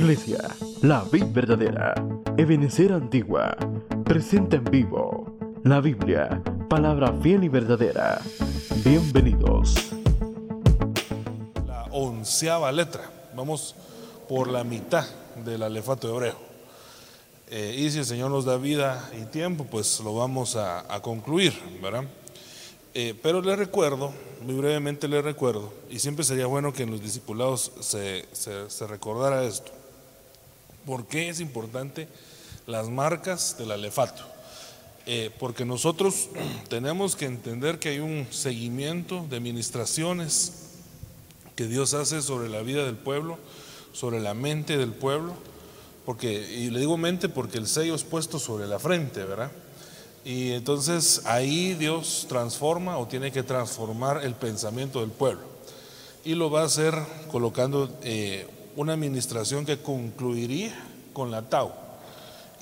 Iglesia, la vid verdadera, Ebenecer Antigua, presenta en vivo la Biblia, palabra fiel y verdadera. Bienvenidos. La onceava letra, vamos por la mitad del alefato hebreo. Eh, y si el Señor nos da vida y tiempo, pues lo vamos a, concluir, ¿verdad? Eh, pero le recuerdo, muy brevemente le recuerdo, y siempre sería bueno que en los discipulados se, se recordara esto. ¿Por qué es importante las marcas del alefato? Eh, porque nosotros tenemos que entender que hay un seguimiento de ministraciones que Dios hace sobre la vida del pueblo, sobre la mente del pueblo, porque, y le digo mente porque el sello es puesto sobre la frente, ¿verdad? Y entonces ahí Dios transforma o tiene que transformar el pensamiento del pueblo. Y lo va a hacer colocando eh, una administración que concluiría con la Tau.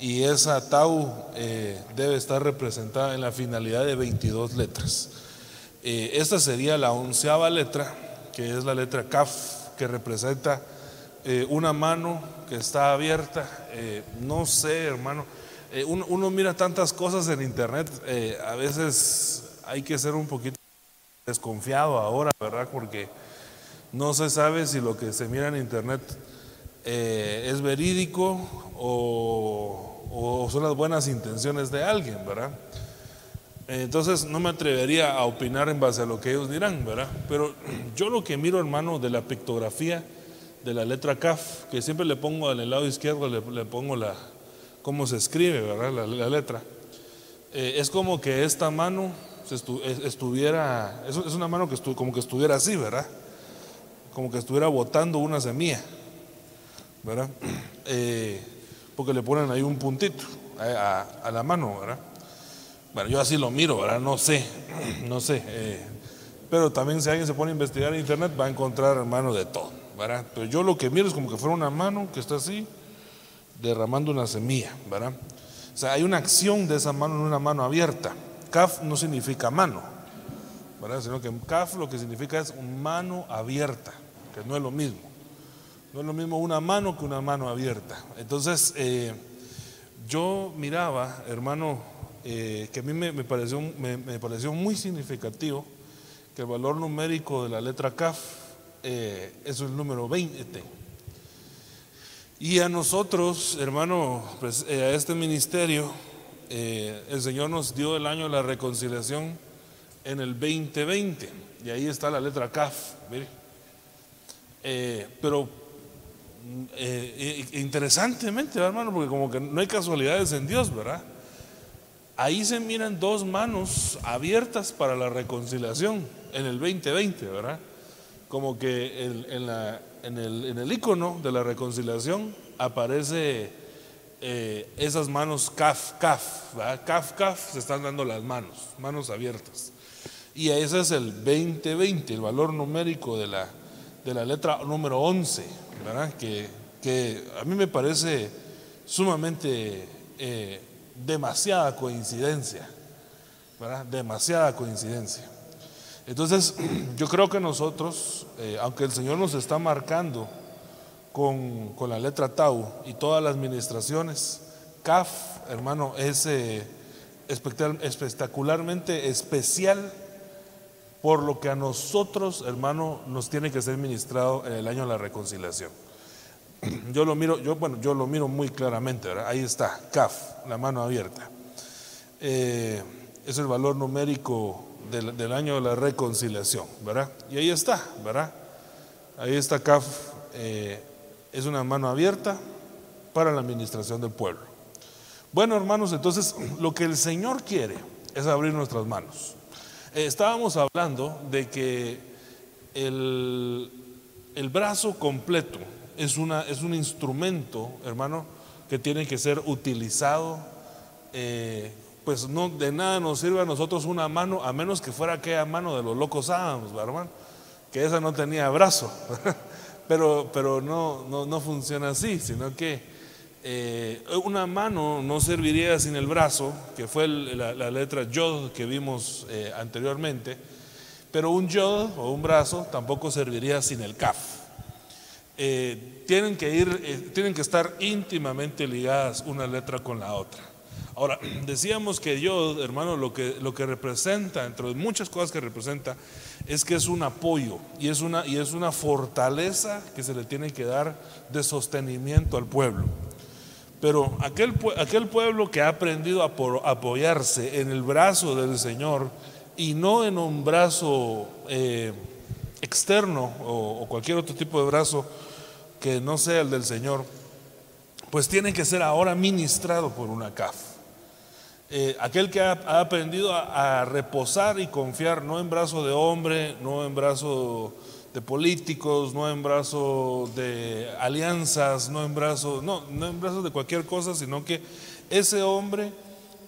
Y esa Tau eh, debe estar representada en la finalidad de 22 letras. Eh, esta sería la onceava letra, que es la letra Kaf, que representa eh, una mano que está abierta. no sé, hermano, uno, uno, mira tantas cosas en internet, a veces hay que ser un poquito desconfiado ahora, ¿verdad? Porque no se sabe si lo que se mira en internet eh, es verídico o, son las buenas intenciones de alguien, ¿verdad? Entonces no me atrevería a opinar en base a lo que ellos dirán, ¿verdad? Pero yo lo que miro, hermano, de la pictografía de la letra CAF, que siempre le pongo al lado izquierdo, le, pongo la, cómo se escribe, ¿verdad? La, letra. Eh, es como que esta mano estuviera, es, una mano que como que estuviera así, ¿verdad? Como que estuviera botando una semilla, ¿verdad? Eh, porque le ponen ahí un puntito a, la mano, ¿verdad? Bueno, yo así lo miro, ¿verdad? No sé, no sé. Eh, pero también si alguien se pone a investigar en internet va a encontrar hermano de todo, ¿verdad? Pero yo lo que miro es como que fuera una mano que está así, derramando una semilla, ¿verdad? O sea, hay una acción de esa mano en una mano abierta. Kaf no significa mano, Sino que kaf lo que significa es mano abierta, que no es lo mismo. No es lo mismo una mano que una mano abierta. Entonces, eh, yo miraba, hermano, eh, que a mí me, pareció, me, pareció muy significativo que el valor numérico de la letra kaf eh, es el número 20. Y a nosotros, hermano, pues, a este ministerio, el Señor nos dio el año de la reconciliación en el 2020. Y ahí está la letra CAF. Eh, pero eh, interesantemente, hermano, porque como que no hay casualidades en Dios, ¿verdad? Ahí se miran dos manos abiertas para la reconciliación en el 2020, ¿verdad? Como que en, el, icono de la reconciliación aparece eh, esas manos CAF, CAF, ¿verdad? CAF, CAF, se están dando las manos, manos abiertas. Y ese es el 2020, el valor numérico de la, de la letra número 11, ¿verdad? Que, que a mí me parece sumamente eh, demasiada coincidencia, ¿verdad? Demasiada coincidencia. Entonces, yo creo que nosotros, eh, aunque el Señor nos está marcando con, con, la letra Tau y todas las administraciones, CAF, hermano, es eh, espectacularmente especial por lo que a nosotros, hermano, nos tiene que ser ministrado en el año de la reconciliación. Yo lo miro, yo, bueno, yo lo miro muy claramente, ¿verdad? Ahí está, CAF, la mano abierta. Eh, es el valor numérico del, año de la reconciliación, ¿verdad? Y ahí está, ¿verdad? Ahí está CAF, eh, es una mano abierta para la administración del pueblo. Bueno, hermanos, entonces lo que el Señor quiere es abrir nuestras manos. Eh, estábamos hablando de que el, brazo completo es, una, es, un instrumento, hermano, que tiene que ser utilizado. Eh, pues no, de nada nos sirve a nosotros una mano, a menos que fuera aquella mano de los locos Adams, hermano, que esa no tenía brazo. pero, pero no, no, no funciona así, sino que eh, una mano no serviría sin el brazo, que fue la, letra yod que vimos eh, anteriormente, pero un yod o un brazo tampoco serviría sin el kaf. eh, tienen que ir, tienen que estar íntimamente ligadas una letra con la otra. Ahora, decíamos que yo, hermano, lo que, lo que representa, entre muchas cosas que representa, es que es un apoyo y es una, y es una fortaleza que se le tiene que dar de sostenimiento al pueblo. Pero aquel, aquel pueblo que ha aprendido a apoyarse en el brazo del Señor y no en un brazo eh, externo o, cualquier otro tipo de brazo que no sea el del Señor, pues tiene que ser ahora ministrado por una CAF. Eh, aquel que ha, aprendido a, reposar y confiar no en brazo de hombre, no en brazo de políticos, no en brazo de alianzas, no en brazo, no, no en brazos de cualquier cosa, sino que ese hombre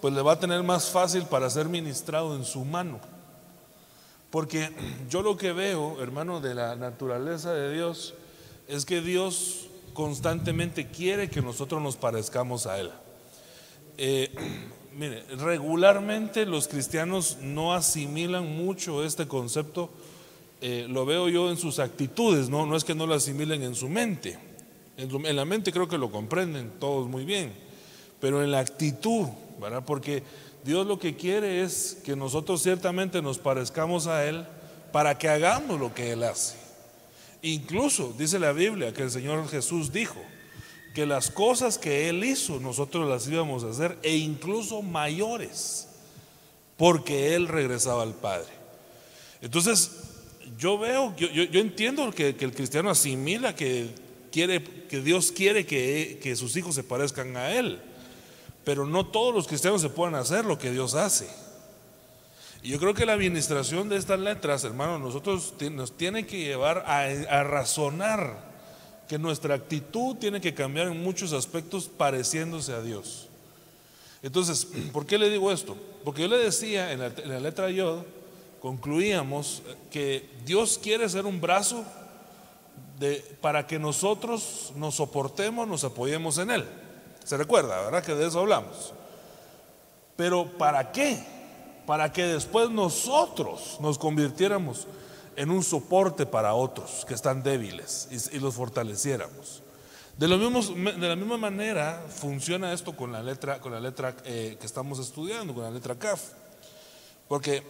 pues le va a tener más fácil para ser ministrado en su mano. Porque yo lo que veo, hermano, de la naturaleza de Dios, es que Dios constantemente quiere que nosotros nos parezcamos a Él. Eh, mire, regularmente los cristianos no asimilan mucho este concepto, eh, lo veo yo en sus actitudes, ¿no? no es que no lo asimilen en su mente. En, en, la mente creo que lo comprenden todos muy bien, pero en la actitud, ¿verdad? Porque Dios lo que quiere es que nosotros ciertamente nos parezcamos a Él para que hagamos lo que Él hace. Incluso dice la Biblia que el Señor Jesús dijo que las cosas que Él hizo nosotros las íbamos a hacer e incluso mayores, porque Él regresaba al Padre. Entonces, yo veo, yo, yo, entiendo que, el cristiano asimila que, quiere, que Dios quiere que, que sus hijos se parezcan a Él. Pero no todos los cristianos se pueden hacer lo que Dios hace. Y yo creo que la administración de estas letras, hermano, nosotros nos tiene que llevar a, razonar que nuestra actitud tiene que cambiar en muchos aspectos pareciéndose a Dios. Entonces, ¿por qué le digo esto? Porque yo le decía en la, letra Yod, concluíamos que Dios quiere ser un brazo de, para que nosotros nos soportemos, nos apoyemos en Él. Se recuerda, ¿verdad? Que de eso hablamos. Pero ¿para qué? Para que después nosotros nos convirtiéramos en un soporte para otros que están débiles y, los fortaleciéramos. De, lo mismo, de, la misma manera funciona esto con la letra, con la letra eh, que estamos estudiando, con la letra CAF. Porque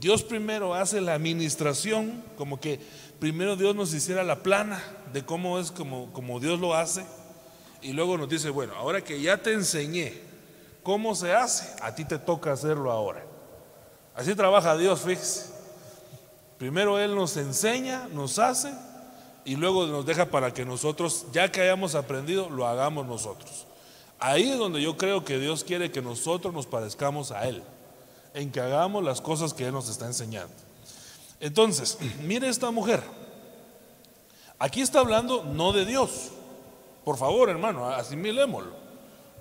Dios primero hace la administración, como que primero Dios nos hiciera la plana de cómo es como, Dios lo hace y luego nos dice, bueno, ahora que ya te enseñé cómo se hace, a ti te toca hacerlo ahora. Así trabaja Dios, fíjese. Primero Él nos enseña, nos hace y luego nos deja para que nosotros, ya que hayamos aprendido, lo hagamos nosotros. Ahí es donde yo creo que Dios quiere que nosotros nos parezcamos a Él, en que hagamos las cosas que Él nos está enseñando. Entonces, mire esta mujer. Aquí está hablando no de Dios, por favor, hermano, asimilémoslo.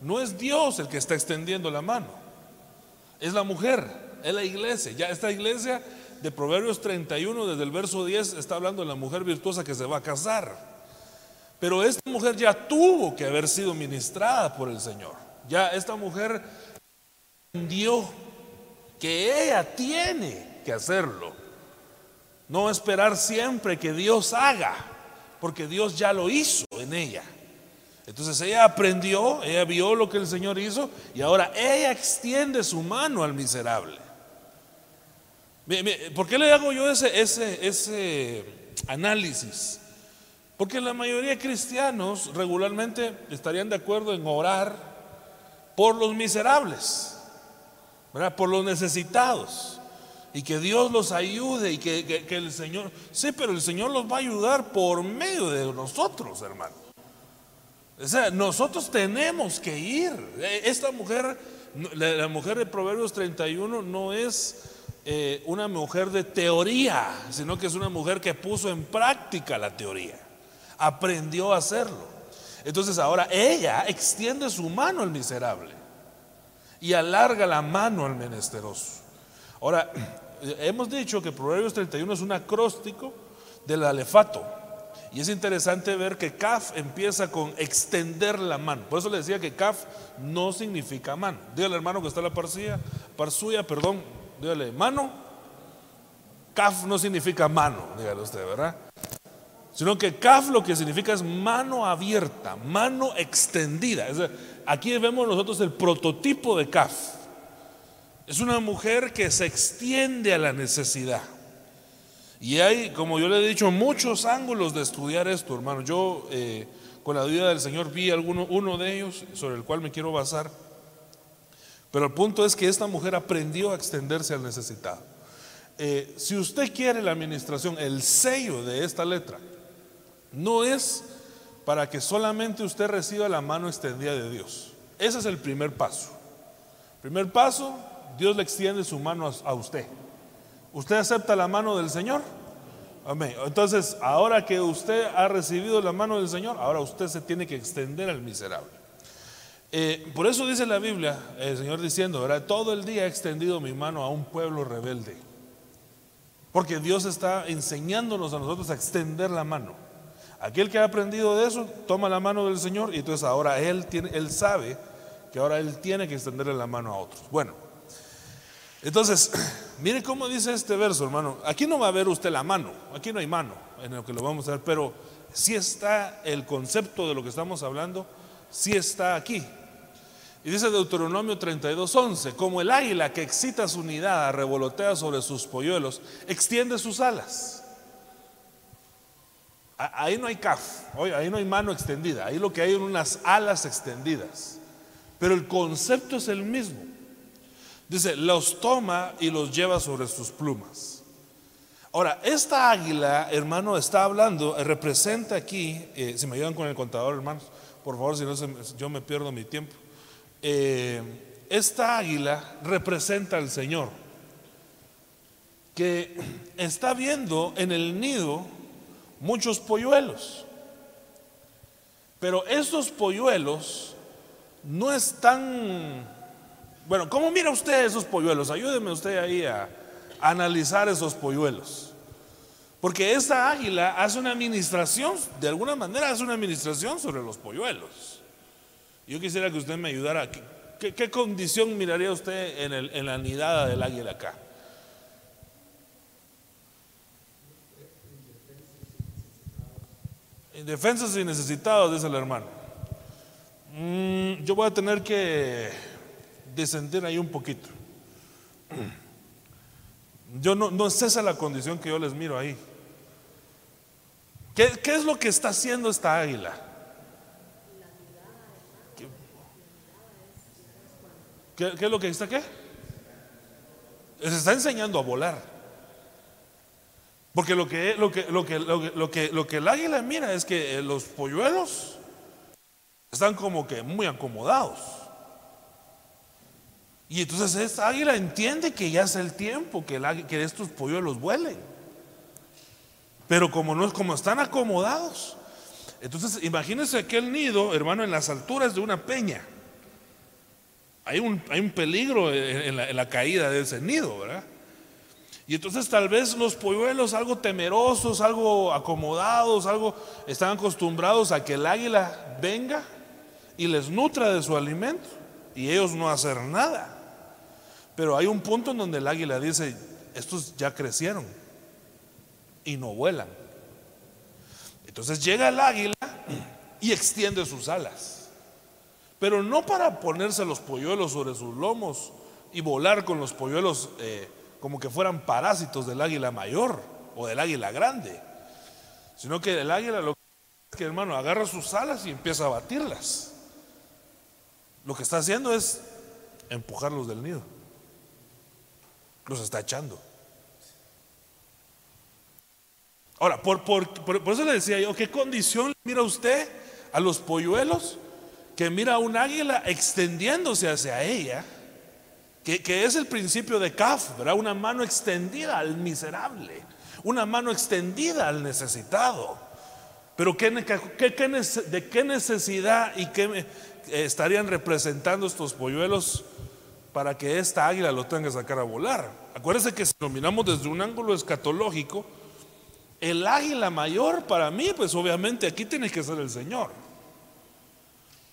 No es Dios el que está extendiendo la mano. Es la mujer, es la iglesia. Ya esta iglesia de Proverbios 31, desde el verso 10, está hablando de la mujer virtuosa que se va a casar. Pero esta mujer ya tuvo que haber sido ministrada por el Señor. Ya esta mujer entendió que ella tiene que hacerlo. No esperar siempre que Dios haga, porque Dios ya lo hizo en ella. Entonces ella aprendió, ella vio lo que el Señor hizo y ahora ella extiende su mano al miserable. ¿Por qué le hago yo ese, ese, ese análisis? Porque la mayoría de cristianos regularmente estarían de acuerdo en orar por los miserables, por los necesitados, y que Dios los ayude y que el Señor, sí, pero el Señor los va a ayudar por medio de nosotros, hermano. O sea, nosotros tenemos que ir. E, esta mujer, la mujer de Proverbios 31 no es eh, una mujer de teoría, sino que es una mujer que puso en práctica la teoría. Aprendió a hacerlo. Entonces ahora ella extiende su mano al miserable y alarga la mano al menesteroso. Ahora, hemos dicho que Proverbios 31 es un acróstico del alefato. Y es interesante ver que kaf empieza con extender la mano. Por eso le decía que kaf no significa mano. Dígale hermano que está la parcilla, suya, perdón, dígale mano. Kaf no significa mano, dígale usted, ¿verdad? Sino que kaf lo que significa es mano abierta, mano extendida. aquí vemos nosotros el prototipo de kaf. Es una mujer que se extiende a la necesidad. Y hay, como yo le he dicho, muchos ángulos de estudiar esto, hermano. Yo, eh, con la ayuda del Señor, vi alguno, uno de ellos sobre el cual me quiero basar. Pero el punto es que esta mujer aprendió a extenderse al necesitado. Eh, si usted quiere la administración, el sello de esta letra no es para que solamente usted reciba la mano extendida de Dios. Ese es el primer paso. Primer paso, Dios le extiende su mano a usted. ¿Usted acepta la mano del Señor? Amén. Entonces, ahora que usted ha recibido la mano del Señor, ahora usted se tiene que extender al miserable. Eh, por eso dice la Biblia, el Señor diciendo, ¿verdad? todo el día he extendido mi mano a un pueblo rebelde. Porque Dios está enseñándonos a nosotros a extender la mano. Aquel que ha aprendido de eso, toma la mano del Señor y entonces ahora Él, él sabe que ahora Él tiene que extenderle la mano a otros. Bueno, entonces, mire cómo dice este verso, hermano. Aquí no va a ver usted la mano, aquí no hay mano en lo que lo vamos a ver, pero sí está el concepto de lo que estamos hablando, sí está aquí. Y dice Deuteronomio 32:11, como el águila que excita su unidad, revolotea sobre sus polluelos, extiende sus alas. Ahí no hay caf, ahí no hay mano extendida, ahí lo que hay son unas alas extendidas. Pero el concepto es el mismo. Dice, los toma y los lleva sobre sus plumas. Ahora, esta águila, hermano, está hablando, eh, representa aquí, eh, si me ayudan con el contador, hermanos, por favor, si no yo me pierdo mi tiempo. Eh, esta águila representa al Señor, que está viendo en el nido muchos polluelos, pero estos polluelos no están bueno, ¿cómo mira usted esos polluelos? Ayúdeme usted ahí a, analizar esos polluelos. Porque esta águila hace una administración, de alguna manera hace una administración sobre los polluelos. Yo quisiera que usted me ayudara. ¿Qué, condición miraría usted en, en la nidada del águila acá? Indefensos y necesitados, dice el hermano. Mm, yo voy a tener que descender ahí un poquito. Yo no, no es esa la condición que yo les miro ahí. ¿Qué, es lo que está haciendo esta águila? ¿Qué, es lo que está qué? Se está enseñando a volar. Porque lo que, lo que, lo que, lo que, lo que el águila mira es que los polluelos están como que muy acomodados. Y entonces esta águila entiende que ya es el tiempo que, que estos polluelos vuelen. Pero como no como están acomodados. Entonces imagínense aquel nido, hermano, en las alturas de una peña. Hay un, hay un peligro en la, en la caída de ese nido, ¿verdad? Y entonces tal vez los polluelos algo temerosos, algo acomodados, algo están acostumbrados a que el águila venga y les nutra de su alimento y ellos no hacer nada. Pero hay un punto en donde el águila dice, estos ya crecieron y no vuelan. Entonces llega el águila y extiende sus alas. Pero no para ponerse los polluelos sobre sus lomos y volar con los polluelos eh, como que fueran parásitos del águila mayor o del águila grande. Sino que el águila lo que es que hermano agarra sus alas y empieza a batirlas. Lo que está haciendo es empujarlos del nido los está echando. Ahora, por, por, eso le decía yo, ¿qué condición mira usted a los polluelos? Que mira a un águila extendiéndose hacia ella, que, es el principio de Kaf, ¿verdad? Una mano extendida al miserable, una mano extendida al necesitado. Pero ¿qué, de qué necesidad y qué eh, estarían representando estos polluelos para que esta águila lo tenga que sacar a volar. Acuérdense que si lo miramos desde un ángulo escatológico, el águila mayor para mí, pues obviamente aquí tiene que ser el Señor.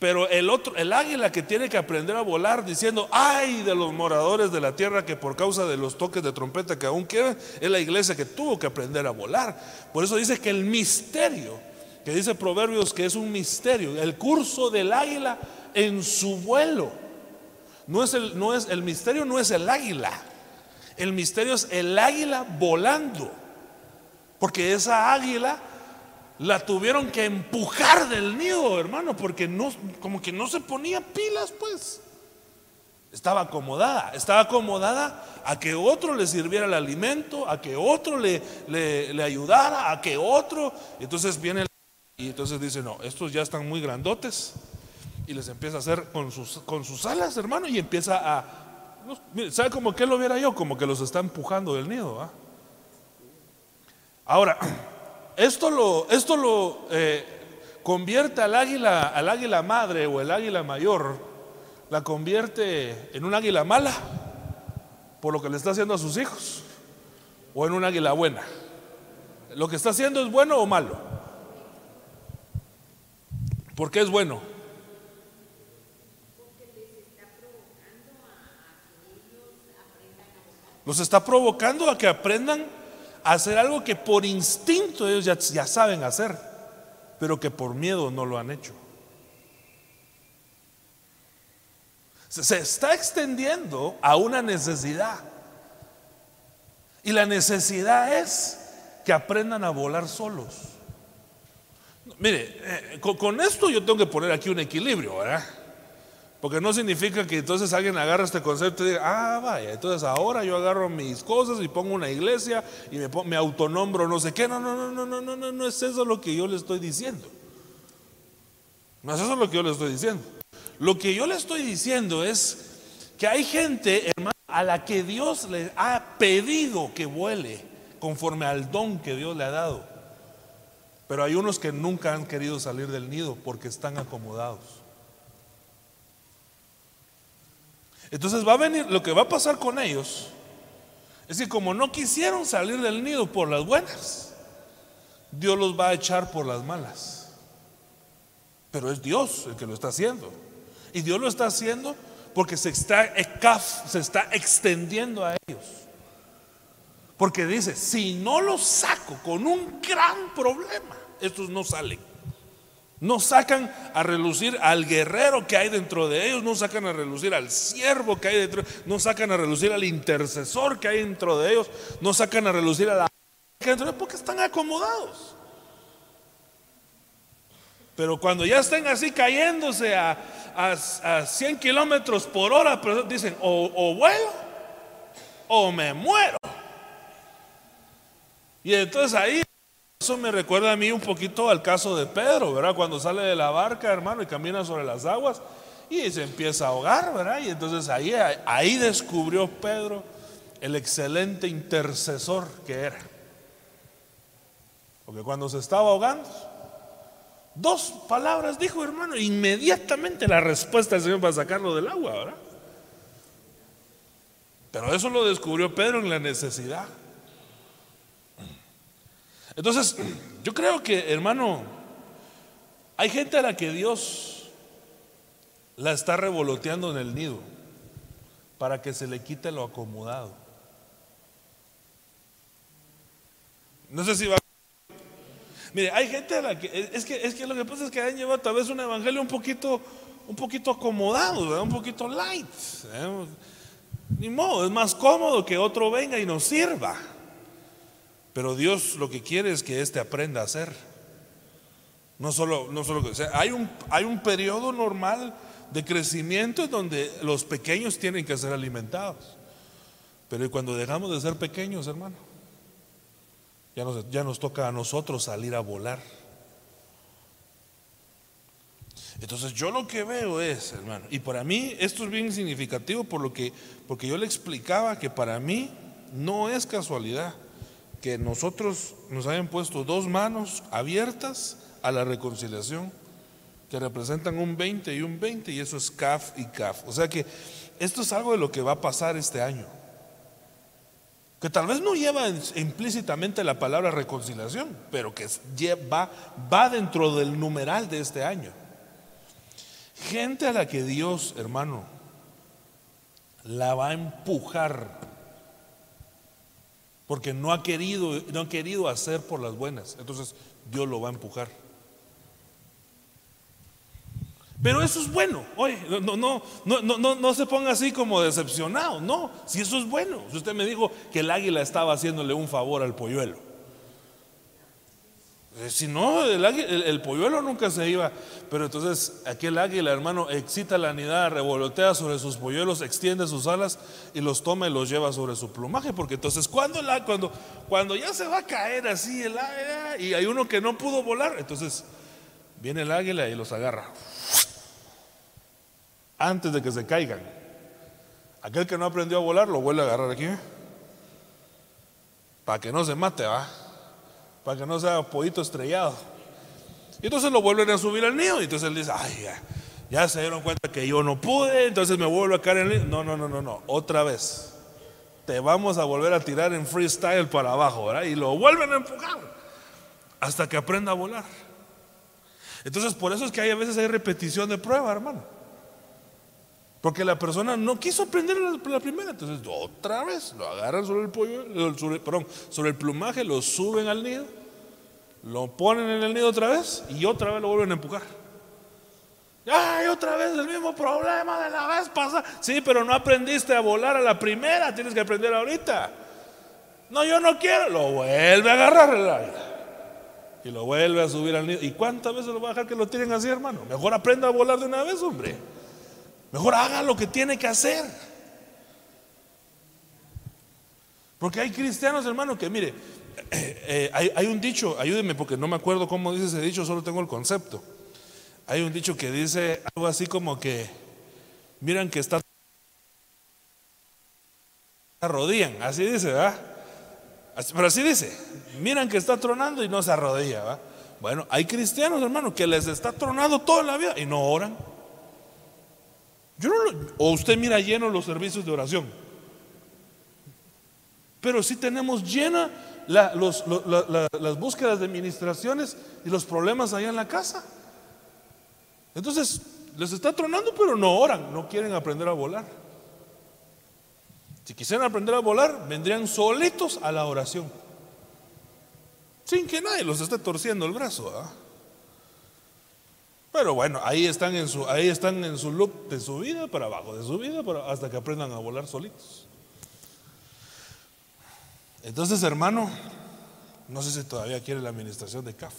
Pero el otro, el águila que tiene que aprender a volar diciendo, ay de los moradores de la tierra que por causa de los toques de trompeta que aún quedan, es la iglesia que tuvo que aprender a volar. Por eso dice que el misterio, que dice Proverbios que es un misterio, el curso del águila en su vuelo. No es el, no es, el misterio no es el águila, el misterio es el águila volando. Porque esa águila la tuvieron que empujar del nido, hermano, porque no, como que no se ponía pilas, pues. Estaba acomodada, estaba acomodada a que otro le sirviera el alimento, a que otro le, le, ayudara, a que otro. Entonces viene y entonces dice, no, estos ya están muy grandotes. Y les empieza a hacer con sus, con sus alas, hermano, y empieza a... ¿Sabe como que lo viera yo? Como que los está empujando del nido. ¿ah? Ahora, esto lo, esto lo eh, convierte al águila, al águila madre o el águila mayor, la convierte en un águila mala por lo que le está haciendo a sus hijos o en un águila buena. ¿Lo que está haciendo es bueno o malo? ¿Por qué es bueno? Los está provocando a que aprendan hacer algo que por instinto ellos ya, saben hacer, pero que por miedo no lo han hecho. Se está extendiendo a una necesidad. Y la necesidad es que aprendan a volar solos. Mire, eh, con, esto yo tengo que poner aquí un equilibrio, ¿verdad? Porque no significa que entonces alguien agarra este concepto y diga, ah, vaya, entonces ahora yo agarro mis cosas y pongo una iglesia y me, me autonombro no sé qué. No, no, no, no, no, no, no, no es eso lo que yo le estoy diciendo. No es eso lo que yo le estoy diciendo. Lo que yo le estoy diciendo es que hay gente, hermano, a la que Dios le ha pedido que vuele conforme al don que Dios le ha dado. Pero hay unos que nunca han querido salir del nido porque están acomodados. Entonces va a venir, lo que va a pasar con ellos es que como no quisieron salir del nido por las buenas, Dios los va a echar por las malas. Pero es Dios el que lo está haciendo. Y Dios lo está haciendo porque se está, se está extendiendo a ellos. Porque dice, si no los saco con un gran problema, estos no salen. No sacan a relucir al guerrero que hay dentro de ellos, no sacan a relucir al siervo que hay dentro, no sacan a relucir al intercesor que hay dentro de ellos, no sacan a relucir a la que dentro de porque están acomodados. Pero cuando ya estén así cayéndose a, a, 100 kilómetros por hora, dicen o, o vuelo o me muero. Y entonces ahí eso me recuerda a mí un poquito al caso de Pedro, ¿verdad? Cuando sale de la barca, hermano, y camina sobre las aguas y se empieza a ahogar, ¿verdad? Y entonces ahí, ahí descubrió Pedro el excelente intercesor que era. Porque cuando se estaba ahogando, dos palabras dijo, hermano, inmediatamente la respuesta del Señor para sacarlo del agua, ¿verdad? Pero eso lo descubrió Pedro en la necesidad. Entonces, yo creo que, hermano, hay gente a la que Dios la está revoloteando en el nido para que se le quite lo acomodado. No sé si va. Mire, hay gente a la que es que es que lo que pasa es que han llevado tal vez un evangelio un poquito un poquito acomodado, un poquito light. ¿eh? Ni modo, es más cómodo que otro venga y nos sirva. Pero Dios lo que quiere es que éste aprenda a hacer. No solo, no solo hay, un, hay un periodo normal de crecimiento donde los pequeños tienen que ser alimentados. Pero cuando dejamos de ser pequeños, hermano, ya nos, ya nos toca a nosotros salir a volar. Entonces yo lo que veo es, hermano, y para mí esto es bien significativo por lo que, porque yo le explicaba que para mí no es casualidad que nosotros nos hayan puesto dos manos abiertas a la reconciliación, que representan un 20 y un 20, y eso es CAF y CAF. O sea que esto es algo de lo que va a pasar este año. Que tal vez no lleva implícitamente la palabra reconciliación, pero que va, va dentro del numeral de este año. gente a la que Dios, hermano, la va a empujar porque no ha querido, no ha querido hacer por las buenas. Entonces Dios lo va a empujar. Pero eso es bueno. Oye, no, no, no, no, no, se ponga así como decepcionado. No, si eso es bueno. Si usted me dijo que el águila estaba haciéndole un favor al polluelo. Eh, si no, el, polluelo nunca se iba. Pero entonces aquel águila, hermano, excita la anidad, revolotea sobre sus polluelos, extiende sus alas y los toma y los lleva sobre su plumaje. Porque entonces cuando, la, cuando, cuando ya se va a caer así el águila y hay uno que no pudo volar, entonces viene el águila y los agarra antes de que se caigan. Aquel que no aprendió a volar lo vuelve a agarrar aquí. Para que no se mate, va. Para que no sea pollito estrellado. Y entonces lo vuelven a subir al nido. Y entonces él dice, ay, ya, ya se dieron cuenta que yo no pude, entonces me vuelvo a caer en el nido. No, no, no, no, no. Otra vez. Te vamos a volver a tirar en freestyle para abajo, ¿verdad? Y lo vuelven a empujar hasta que aprenda a volar. Entonces, por eso es que hay a veces hay repetición de prueba, hermano. Porque la persona no quiso aprender la, primera, entonces otra vez lo agarran sobre el pollo, sobre, perdón, sobre el plumaje, lo suben al nido, lo ponen en el nido otra vez y otra vez lo vuelven a empujar. ¡Ay, otra vez el mismo problema de la vez pasada! Sí, pero no aprendiste a volar a la primera, tienes que aprender ahorita. No, yo no quiero, lo vuelve a agarrar el aire y lo vuelve a subir al nido. ¿Y cuántas veces lo va a dejar que lo tiren así, hermano? Mejor aprenda a volar de una vez, hombre. Mejor haga lo que tiene que hacer. Porque hay cristianos, hermano, que mire, eh, eh, hay, un dicho, ayúdeme porque no me acuerdo cómo dice ese dicho, solo tengo el concepto. Hay un dicho que dice algo así como que, miran que está arrodillan, así dice, ¿verdad? Pero así dice, miran que está tronando y no se arrodilla, ¿verdad? Bueno, hay cristianos, hermano, que les está tronando toda la vida y no oran o usted mira lleno los servicios de oración. Pero si tenemos llena las búsquedas de administraciones y los problemas allá en la casa. Entonces, les está tronando, pero no oran, no quieren aprender a volar. Si quisieran aprender a volar, vendrían solitos a la oración. Sin que nadie los esté torciendo el brazo. Pero bueno, ahí están en su, ahí están en su loop de su vida para abajo, de su vida para, hasta que aprendan a volar solitos. Entonces, hermano, no sé si todavía quiere la administración de CAF.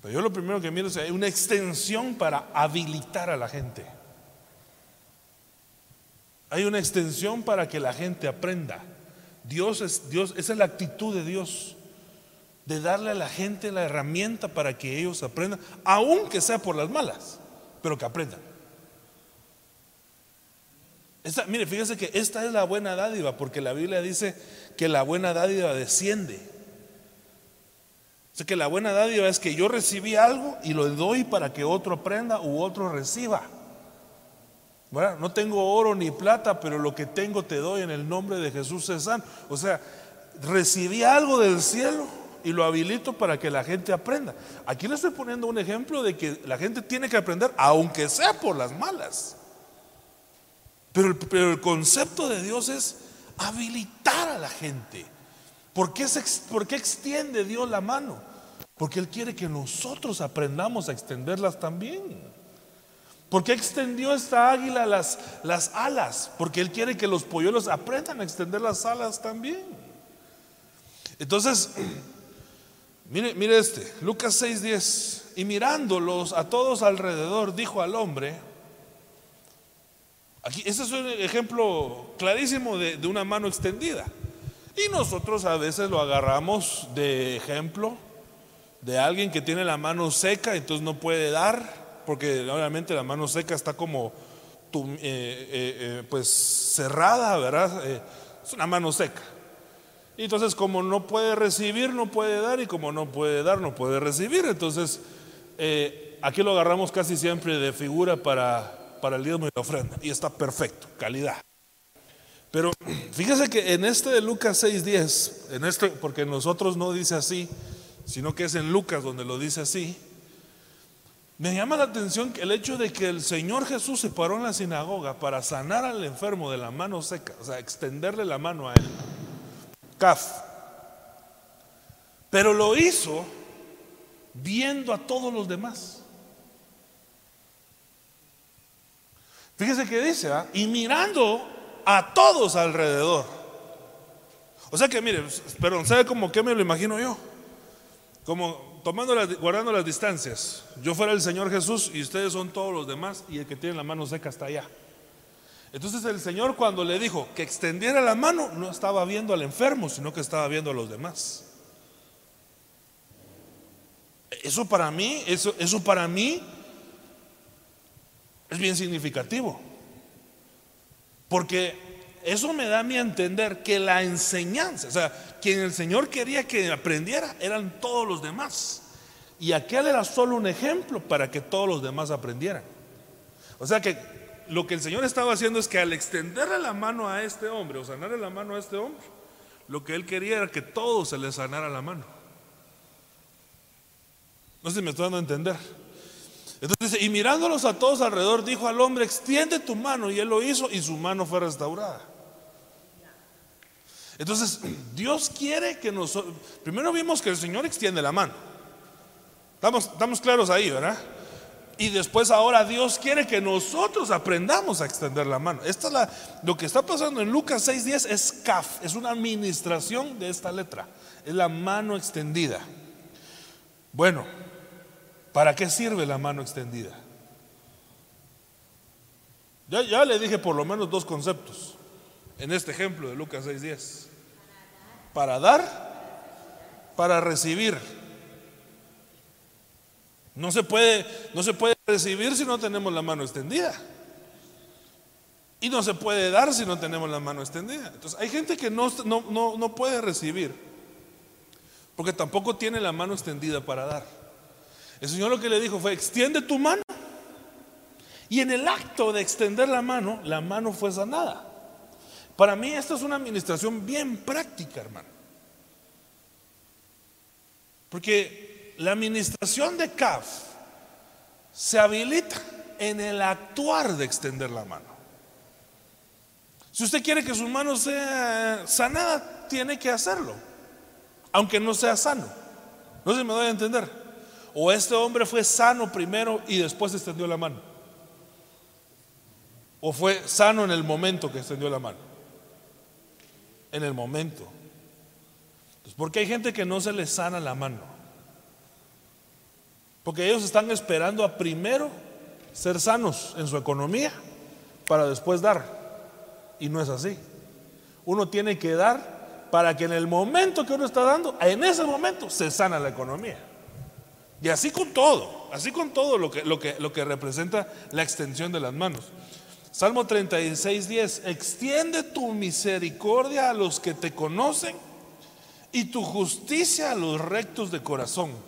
Pero yo lo primero que miro es que hay una extensión para habilitar a la gente. Hay una extensión para que la gente aprenda. Dios es Dios, esa es la actitud de Dios de darle a la gente la herramienta para que ellos aprendan, aunque sea por las malas, pero que aprendan. mire, fíjese que esta es la buena dádiva, porque la Biblia dice que la buena dádiva desciende. O sea, que la buena dádiva es que yo recibí algo y lo doy para que otro aprenda u otro reciba. No tengo oro ni plata, pero lo que tengo te doy en el nombre de Jesús César. O sea, recibí algo del cielo y lo habilito para que la gente aprenda. Aquí le estoy poniendo un ejemplo de que la gente tiene que aprender, aunque sea por las malas. Pero el, concepto de Dios es habilitar a la gente. ¿Por qué, ¿Por qué extiende Dios la mano? Porque Él quiere que nosotros aprendamos a extenderlas también. ¿Por qué extendió esta águila las, las alas? Porque Él quiere que los polluelos aprendan a extender las alas también. Entonces, Mire, mire este, Lucas 6:10. Y mirándolos a todos alrededor, dijo al hombre, aquí, este es un ejemplo clarísimo de, de una mano extendida. Y nosotros a veces lo agarramos de ejemplo de alguien que tiene la mano seca, entonces no puede dar, porque obviamente la mano seca está como eh, eh, eh, pues cerrada, ¿verdad? es una mano seca. Y entonces como no puede recibir, no puede dar, y como no puede dar, no puede recibir. Entonces, eh, aquí lo agarramos casi siempre de figura para, para el diezmo y la ofrenda. Y está perfecto, calidad. Pero fíjese que en este de Lucas 6.10, en este, porque nosotros no dice así, sino que es en Lucas donde lo dice así, Me llama la atención el hecho de que el Señor Jesús se paró en la sinagoga para sanar al enfermo de la mano seca, o sea, extenderle la mano a él. Pero lo hizo viendo a todos los demás. Fíjese que dice, ¿ah? y mirando a todos alrededor. O sea que mire, perdón, ¿sabe cómo que me lo imagino yo? Como tomando guardando las distancias. Yo fuera el Señor Jesús y ustedes son todos los demás y el que tiene la mano seca está allá. Entonces el Señor cuando le dijo que extendiera la mano, no estaba viendo al enfermo, sino que estaba viendo a los demás. Eso para mí, eso, eso para mí es bien significativo. Porque eso me da a mí a entender que la enseñanza, o sea, quien el Señor quería que aprendiera eran todos los demás. Y aquel era solo un ejemplo para que todos los demás aprendieran. O sea que lo que el Señor estaba haciendo es que al extenderle la mano a este hombre o sanarle la mano a este hombre, lo que él quería era que todos se le sanara la mano. No sé si me estoy dando a entender. Entonces, y mirándolos a todos alrededor, dijo al hombre, extiende tu mano. Y él lo hizo y su mano fue restaurada. Entonces, Dios quiere que nosotros, primero vimos que el Señor extiende la mano. Estamos, estamos claros ahí, ¿verdad? Y después ahora Dios quiere que nosotros aprendamos a extender la mano. Esta es lo que está pasando en Lucas 6.10 es CAF, es una administración de esta letra. Es la mano extendida. Bueno, ¿Para qué sirve la mano extendida? Ya, ya le dije por lo menos dos conceptos en este ejemplo de Lucas 6:10. Para dar, para recibir. No se puede, no se puede recibir si no tenemos la mano extendida. Y no se puede dar si no tenemos la mano extendida. Entonces hay gente que no, no, no puede recibir porque tampoco tiene la mano extendida para dar. El Señor lo que le dijo fue, extiende tu mano. Y en el acto de extender la mano, la mano fue sanada. Para mí esta es una administración bien práctica, hermano. Porque la administración de CAF se habilita en el actuar de extender la mano. Si usted quiere que su mano sea sanada, tiene que hacerlo, aunque no sea sano. No se me doy a entender. O este hombre fue sano primero y después extendió la mano. O fue sano en el momento que extendió la mano. En el momento. porque hay gente que no se le sana la mano. Porque ellos están esperando a primero ser sanos en su economía para después dar. Y no es así. Uno tiene que dar para que en el momento que uno está dando, en ese momento se sana la economía. Y así con todo, así con todo lo que, lo que, lo que representa la extensión de las manos. Salmo 36, 10, extiende tu misericordia a los que te conocen y tu justicia a los rectos de corazón.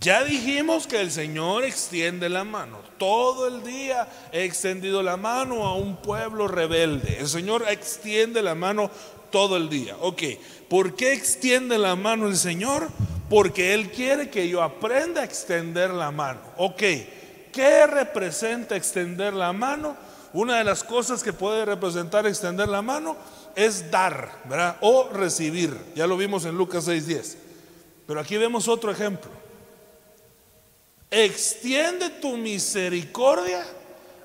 Ya dijimos que el Señor extiende la mano. Todo el día he extendido la mano a un pueblo rebelde. El Señor extiende la mano todo el día. Ok, ¿por qué extiende la mano el Señor? porque Él quiere que yo aprenda a extender la mano. Ok, ¿qué representa extender la mano? Una de las cosas que puede representar extender la mano es dar, ¿verdad? O recibir. Ya lo vimos en Lucas 6:10. Pero aquí vemos otro ejemplo. Extiende tu misericordia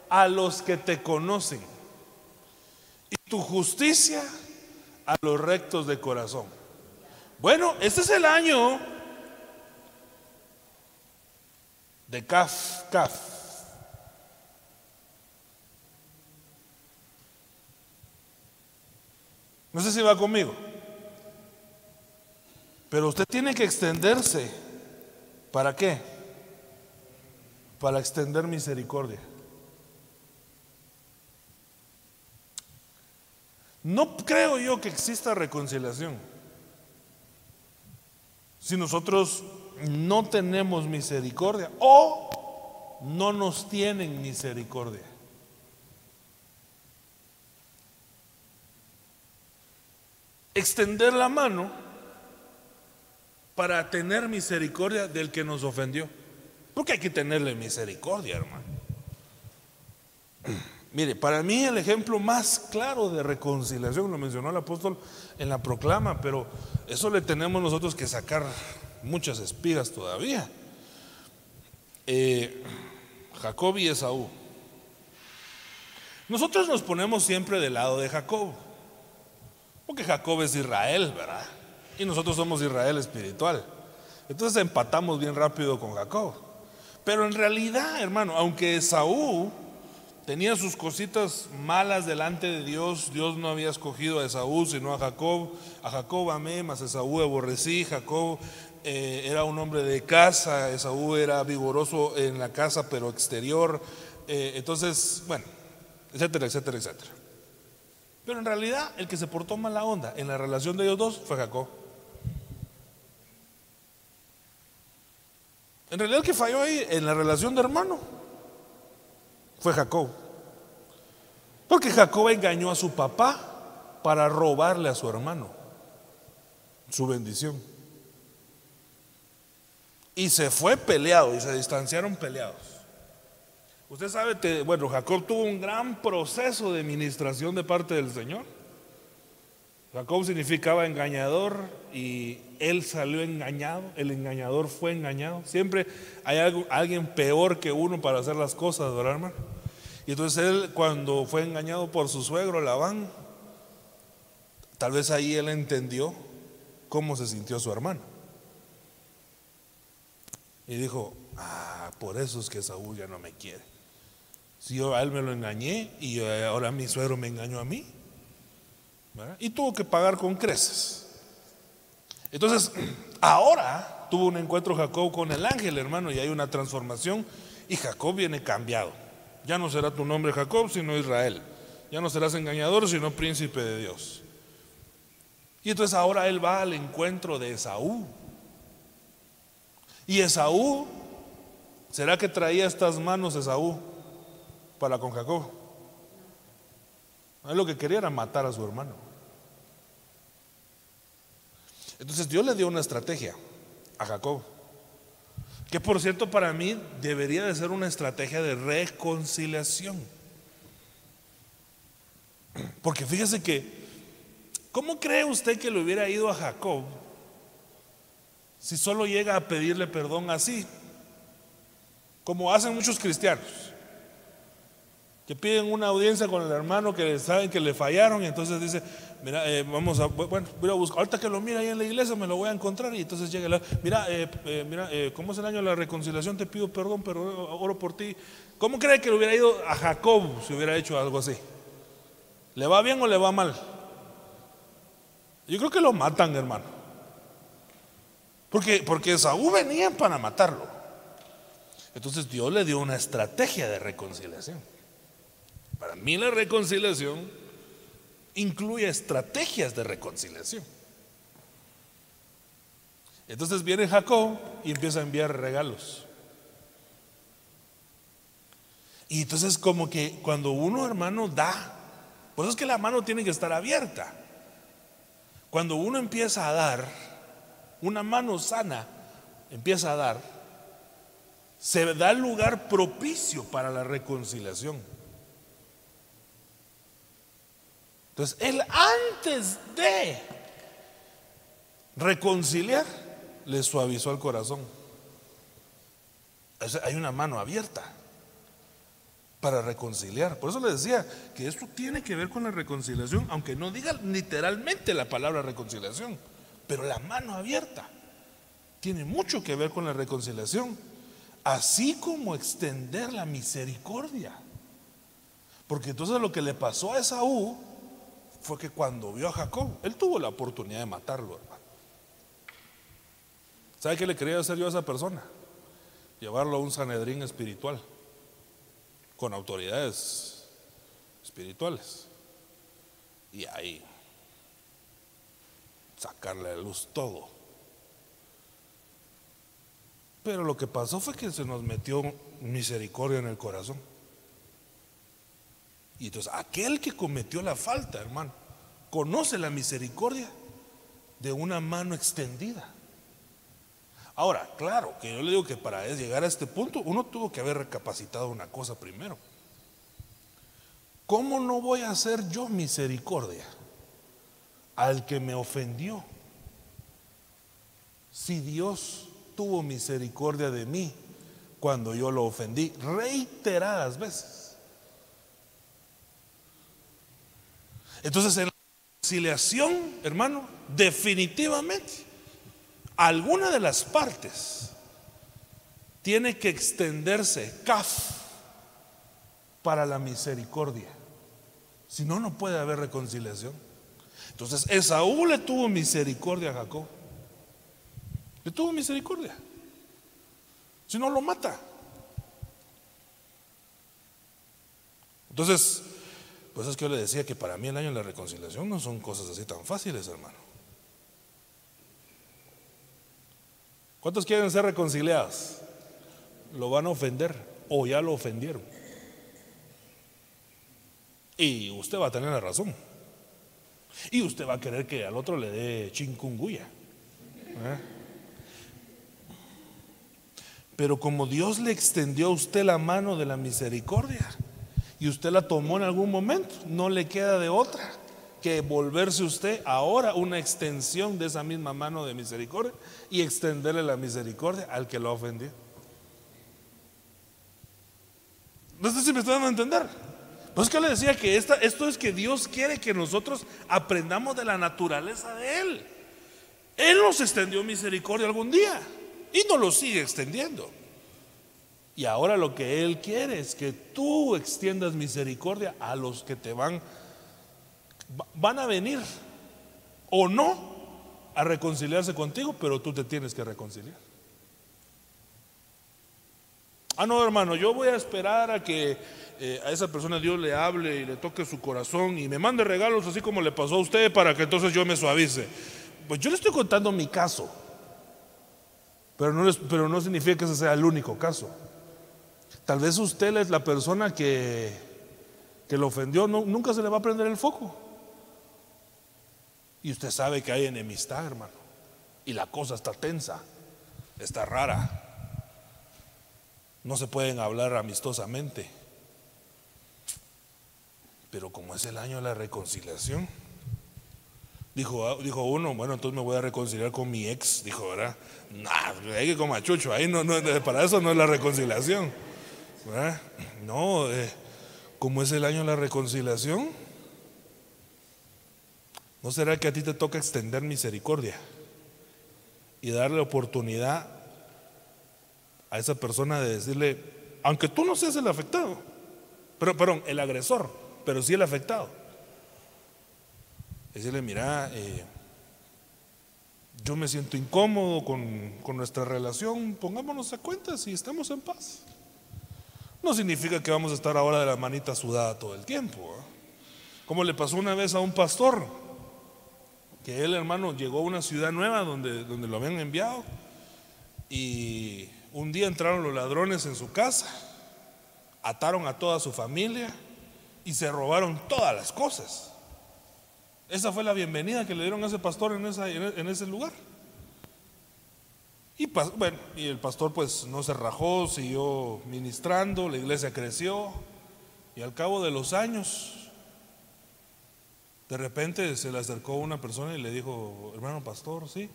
a los que te conocen y tu justicia a los rectos de corazón. Bueno, este es el año de Caf, Caf. No sé si va conmigo. Pero usted tiene que extenderse. ¿Para qué? Para extender misericordia. No creo yo que exista reconciliación. Si nosotros no tenemos misericordia o no nos tienen misericordia. Extender la mano para tener misericordia del que nos ofendió. Porque hay que tenerle misericordia, hermano. Mire, para mí el ejemplo más claro de reconciliación, lo mencionó el apóstol en la proclama, pero eso le tenemos nosotros que sacar muchas espigas todavía. Eh, Jacob y Esaú. Nosotros nos ponemos siempre del lado de Jacob, porque Jacob es Israel, ¿verdad? Y nosotros somos Israel espiritual. Entonces empatamos bien rápido con Jacob. Pero en realidad, hermano, aunque Esaú tenía sus cositas malas delante de Dios. Dios no había escogido a Esaú, sino a Jacob. A Jacob amé, mas Esaú aborrecí. Jacob eh, era un hombre de casa, Esaú era vigoroso en la casa, pero exterior. Eh, entonces, bueno, etcétera, etcétera, etcétera. Pero en realidad, el que se portó mala onda en la relación de ellos dos fue Jacob. En realidad, el que falló ahí en la relación de hermano fue Jacob. Porque Jacob engañó a su papá para robarle a su hermano su bendición. Y se fue peleado y se distanciaron peleados. Usted sabe que, bueno, Jacob tuvo un gran proceso de administración de parte del Señor. Jacob significaba engañador y él salió engañado, el engañador fue engañado. Siempre hay alguien peor que uno para hacer las cosas, ¿verdad, hermano? Y entonces él, cuando fue engañado por su suegro, Labán, tal vez ahí él entendió cómo se sintió su hermano. Y dijo, ah, por eso es que Saúl ya no me quiere. Si yo a él me lo engañé y ahora mi suegro me engañó a mí. Y tuvo que pagar con creces. Entonces, ahora tuvo un encuentro Jacob con el ángel, hermano, y hay una transformación y Jacob viene cambiado. Ya no será tu nombre Jacob, sino Israel. Ya no serás engañador, sino príncipe de Dios. Y entonces ahora él va al encuentro de Esaú. Y Esaú, ¿será que traía estas manos Esaú para con Jacob? Él lo que quería era matar a su hermano. Entonces Dios le dio una estrategia a Jacob, que por cierto para mí debería de ser una estrategia de reconciliación. Porque fíjese que, ¿cómo cree usted que le hubiera ido a Jacob si solo llega a pedirle perdón así? Como hacen muchos cristianos que piden una audiencia con el hermano que saben que le fallaron y entonces dice, mira, eh, vamos a, bueno, voy a buscar, ahorita que lo mira ahí en la iglesia me lo voy a encontrar y entonces llega, la, mira, eh, eh, mira, ¿cómo es el año de la reconciliación? Te pido perdón, pero oro por ti. ¿Cómo cree que le hubiera ido a Jacob si hubiera hecho algo así? ¿Le va bien o le va mal? Yo creo que lo matan, hermano. Porque, porque Saúl venía para matarlo. Entonces Dios le dio una estrategia de reconciliación. Para mí la reconciliación incluye estrategias de reconciliación. Entonces viene Jacob y empieza a enviar regalos. Y entonces como que cuando uno hermano da, por eso es que la mano tiene que estar abierta. Cuando uno empieza a dar, una mano sana empieza a dar, se da lugar propicio para la reconciliación. Entonces, él antes de reconciliar, le suavizó el corazón. hay una mano abierta para reconciliar. Por eso le decía que esto tiene que ver con la reconciliación, aunque no diga literalmente la palabra reconciliación, pero la mano abierta tiene mucho que ver con la reconciliación, así como extender la misericordia. Porque entonces lo que le pasó a Esaú fue que cuando vio a Jacob, él tuvo la oportunidad de matarlo, hermano. ¿Sabe qué le quería hacer yo a esa persona? Llevarlo a un Sanedrín espiritual, con autoridades espirituales. Y ahí sacarle a luz todo. Pero lo que pasó fue que se nos metió misericordia en el corazón. Y entonces aquel que cometió la falta, hermano, conoce la misericordia de una mano extendida. Ahora, claro, que yo le digo que para llegar a este punto uno tuvo que haber recapacitado una cosa primero. ¿Cómo no voy a hacer yo misericordia al que me ofendió? Si Dios tuvo misericordia de mí cuando yo lo ofendí reiteradas veces. Entonces en la conciliación, hermano, definitivamente alguna de las partes tiene que extenderse CAF para la misericordia. Si no, no puede haber reconciliación. Entonces, Esaú le tuvo misericordia a Jacob. Le tuvo misericordia. Si no, lo mata. Entonces, pues es que yo le decía que para mí el año de la reconciliación no son cosas así tan fáciles, hermano. ¿Cuántos quieren ser reconciliados? Lo van a ofender o ya lo ofendieron. Y usted va a tener la razón. Y usted va a querer que al otro le dé chingunguya. ¿Eh? Pero como Dios le extendió a usted la mano de la misericordia y usted la tomó en algún momento, no le queda de otra que volverse usted ahora una extensión de esa misma mano de misericordia y extenderle la misericordia al que lo ofendió. No sé si me están dando a entender. Pues que le decía que esto es que Dios quiere que nosotros aprendamos de la naturaleza de Él. Él nos extendió misericordia algún día y nos lo sigue extendiendo. Y ahora lo que Él quiere es que tú extiendas misericordia a los que te van van a venir o no a reconciliarse contigo, pero tú te tienes que reconciliar. Ah, no, hermano, yo voy a esperar a que eh, a esa persona Dios le hable y le toque su corazón y me mande regalos así como le pasó a usted para que entonces yo me suavice. Pues yo le estoy contando mi caso, pero no, pero no significa que ese sea el único caso. Tal vez usted es la persona que, que lo ofendió, nunca se le va a prender el foco. Y usted sabe que hay enemistad, hermano. Y la cosa está tensa, está rara. No se pueden hablar amistosamente. Pero como es el año de la reconciliación, dijo, dijo uno, bueno, entonces me voy a reconciliar con mi ex. Dijo, ¿verdad? Nah, hay que como chucho, ahí no, para eso no es la reconciliación. No, eh, como es el año de la reconciliación, ¿No será que a ti te toca extender misericordia y darle oportunidad a esa persona de decirle, aunque tú no seas el afectado, pero, perdón, el agresor, pero sí el afectado? Decirle, mira, eh, yo me siento incómodo con, nuestra relación, pongámonos a cuenta si estamos en paz. No significa que vamos a estar ahora de la manita sudada todo el tiempo. ¿eh? Como le pasó una vez a un pastor, que él, hermano, llegó a una ciudad nueva donde, donde lo habían enviado y un día entraron los ladrones en su casa, ataron a toda su familia y se robaron todas las cosas. Esa fue la bienvenida que le dieron a ese pastor en, en ese lugar. Y, el pastor pues no se rajó, siguió ministrando, la iglesia creció y al cabo de los años de repente se le acercó una persona y le dijo, hermano pastor, sí,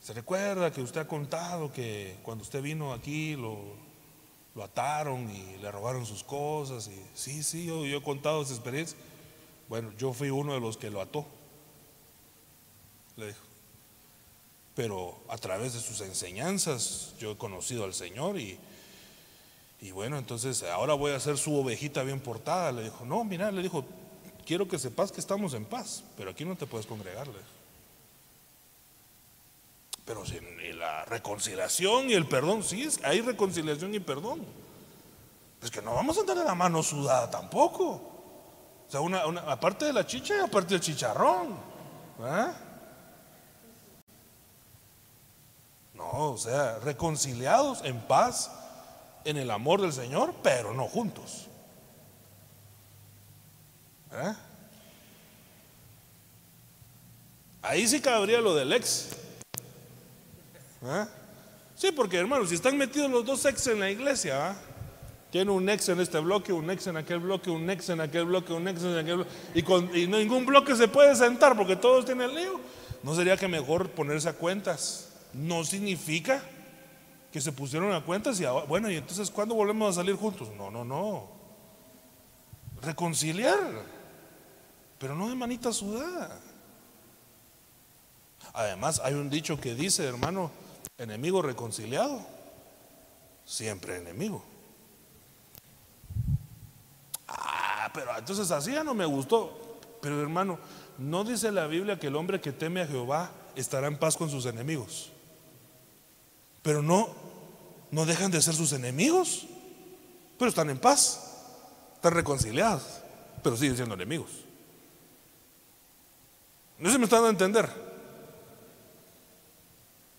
se recuerda que usted ha contado que cuando usted vino aquí lo, lo ataron y le robaron sus cosas. Y sí, sí, yo, yo he contado esa experiencia. Bueno, yo fui uno de los que lo ató, le dijo. Pero a través de sus enseñanzas yo he conocido al Señor y, y bueno, entonces ahora voy a ser su ovejita bien portada. Le dijo, no, mira, le dijo, quiero que sepas que estamos en paz, pero aquí no te puedes congregarle. Pero si la reconciliación y el perdón, sí, hay reconciliación y perdón. Es que no vamos a andar de la mano sudada tampoco. O sea, una, aparte de la chicha y aparte del chicharrón. No, o sea, reconciliados en paz, en el amor del Señor, pero no juntos. ¿Eh? Ahí sí cabría lo del ex. ¿Eh? Sí, porque hermanos, si están metidos los dos ex en la iglesia, tiene un ex en este bloque, un ex en aquel bloque, un ex en aquel bloque, un ex en aquel bloque, y, con, y ningún bloque se puede sentar porque todos tienen el lío. ¿No sería que mejor ponerse a cuentas? No significa que se pusieron a cuentas y ahora, bueno, y entonces ¿cuándo volvemos a salir juntos? No, no, no. Reconciliar, pero no de manita sudada. Además, hay un dicho que dice, hermano, enemigo reconciliado, siempre enemigo. Ah, pero entonces así ya no me gustó. Pero hermano, no dice la Biblia que el hombre que teme a Jehová estará en paz con sus enemigos. Pero no, no dejan de ser sus enemigos. Pero están en paz, están reconciliados, pero siguen siendo enemigos. No se me está dando a entender.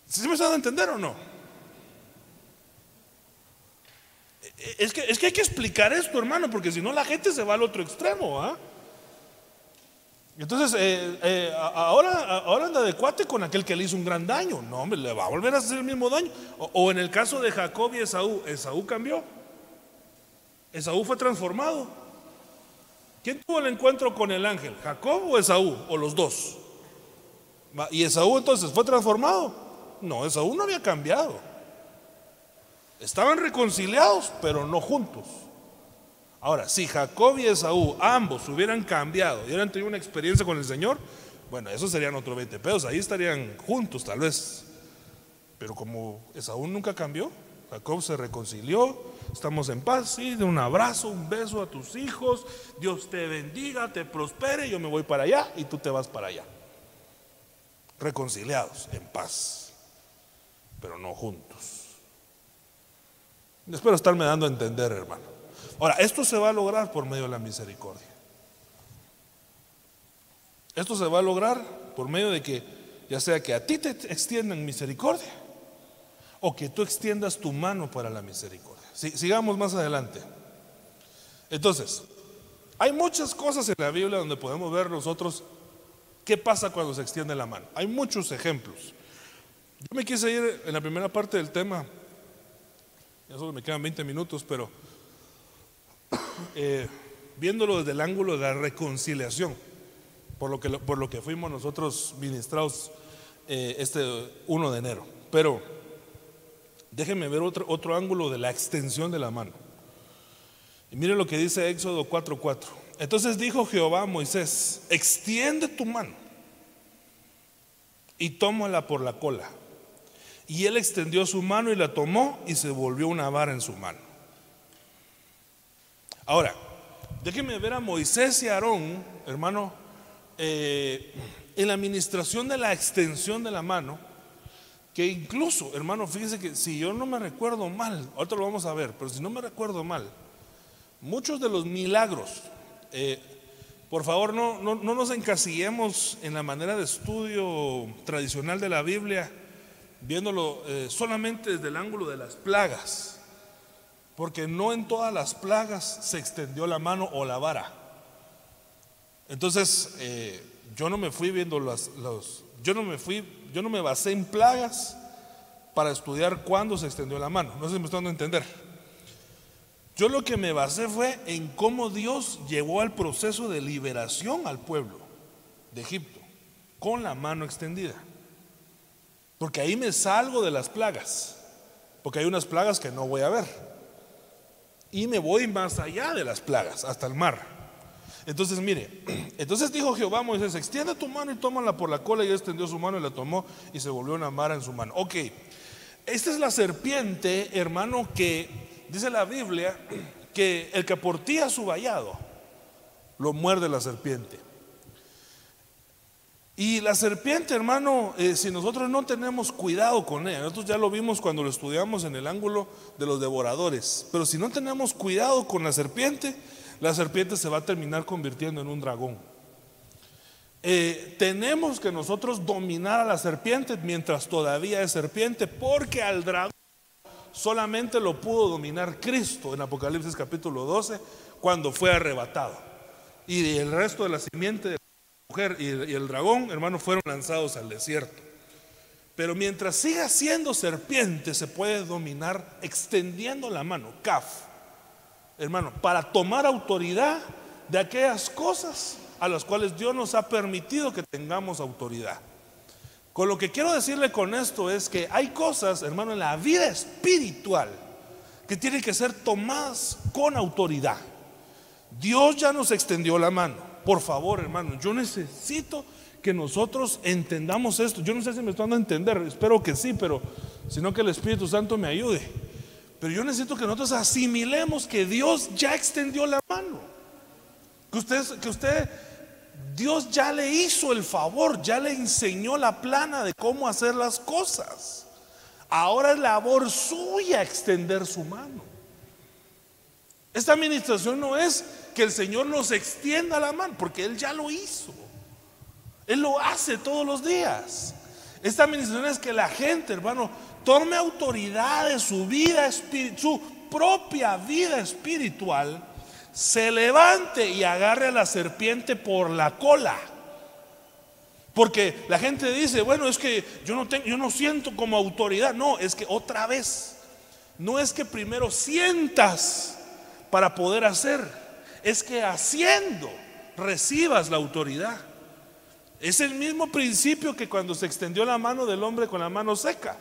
¿Sí me está dando a entender o no? Es que, es que hay que explicar esto, hermano, porque si no la gente se va al otro extremo. ¿ah? Entonces, eh, eh, ahora, ahora anda de cuate con aquel que le hizo un gran daño. No, hombre, le va a volver a hacer el mismo daño. O, o en el caso de Jacob y Esaú, Esaú cambió. Esaú fue transformado. ¿Quién tuvo el encuentro con el ángel? ¿Jacob o Esaú? O los dos. ¿Y Esaú entonces fue transformado? No, Esaú no había cambiado. Estaban reconciliados, pero no juntos. Ahora, si Jacob y Esaú ambos hubieran cambiado y hubieran tenido una experiencia con el Señor, bueno, eso serían otros 20 pesos, ahí estarían juntos tal vez. Pero como Esaú nunca cambió, Jacob se reconcilió, estamos en paz, sí, de un abrazo, un beso a tus hijos, Dios te bendiga, te prospere, yo me voy para allá y tú te vas para allá. Reconciliados, en paz, pero no juntos. Espero estarme dando a entender, hermano. Ahora, esto se va a lograr por medio de la misericordia. Esto se va a lograr por medio de que, ya sea que a ti te extiendan misericordia o que tú extiendas tu mano para la misericordia. sigamos más adelante. Entonces, hay muchas cosas en la Biblia donde podemos ver nosotros qué pasa cuando se extiende la mano. Hay muchos ejemplos. Yo me quise ir en la primera parte del tema ya solo me quedan 20 minutos, pero eh, viéndolo desde el ángulo de la reconciliación, por lo que, por lo que fuimos nosotros ministrados eh, este 1 de enero. Pero déjenme ver otro, otro ángulo de la extensión de la mano. Y mire lo que dice Éxodo 4:4. Entonces dijo Jehová a Moisés, extiende tu mano y tómala por la cola y él extendió su mano y la tomó y se volvió una vara en su mano. Ahora, déjenme ver a Moisés y Aarón, hermano, eh, en la administración de la extensión de la mano, que incluso, hermano, fíjese que si yo no me recuerdo mal, ahorita lo vamos a ver, pero si no me recuerdo mal, muchos de los milagros, eh, por favor no, no, no nos encasillemos en la manera de estudio tradicional de la Biblia, viéndolo eh, solamente desde el ángulo de las plagas, porque no en todas las plagas se extendió la mano o la vara. Entonces, eh, yo no me fui viendo los, yo no me fui, yo no me basé en plagas para estudiar cuándo se extendió la mano. No sé si me están dando a entender. Yo lo que me basé fue en cómo Dios llevó al proceso de liberación al pueblo de Egipto con la mano extendida. Porque ahí me salgo de las plagas. Porque hay unas plagas que no voy a ver. Y me voy más allá de las plagas, hasta el mar. Entonces, mire, entonces dijo Jehová Moisés, extiende tu mano y tómala por la cola. Y él extendió su mano y la tomó y se volvió una mara en su mano. Ok, esta es la serpiente, hermano, que dice la Biblia que el que aportía su vallado lo muerde la serpiente. Y la serpiente, hermano, eh, si nosotros no tenemos cuidado con ella, nosotros ya lo vimos cuando lo estudiamos en el ángulo de los devoradores, pero si no tenemos cuidado con la serpiente, la serpiente se va a terminar convirtiendo en un dragón. Eh, tenemos que nosotros dominar a la serpiente mientras todavía es serpiente, porque al dragón solamente lo pudo dominar Cristo en Apocalipsis capítulo 12, cuando fue arrebatado. Y el resto de la simiente de mujer y el, dragón, hermanos, fueron lanzados al desierto. Pero mientras siga siendo serpiente, se puede dominar extendiendo la mano, kaf, hermano, para tomar autoridad de aquellas cosas a las cuales Dios nos ha permitido que tengamos autoridad. Con lo que quiero decirle con esto es que hay cosas, hermano, en la vida espiritual que tienen que ser tomadas con autoridad. Dios ya nos extendió la mano. Por favor, hermano, yo necesito que nosotros entendamos esto. Yo no sé si me están dando a entender, espero que sí, pero sino que el Espíritu Santo me ayude. Pero yo necesito que nosotros asimilemos que Dios ya extendió la mano. Que usted, que usted, Dios ya le hizo el favor, ya le enseñó la plana de cómo hacer las cosas. Ahora es labor suya extender su mano. Esta administración no es que el Señor nos extienda la mano, porque Él ya lo hizo. Él lo hace todos los días. Esta administración es que la gente, hermano, tome autoridad de su vida, su propia vida espiritual, se levante y agarre a la serpiente por la cola. Porque la gente dice, bueno, es que yo no, tengo, yo no siento como autoridad. No, es que otra vez, no es que primero sientas para poder hacer, es que haciendo recibas la autoridad. Es el mismo principio que cuando se extendió la mano del hombre con la mano seca.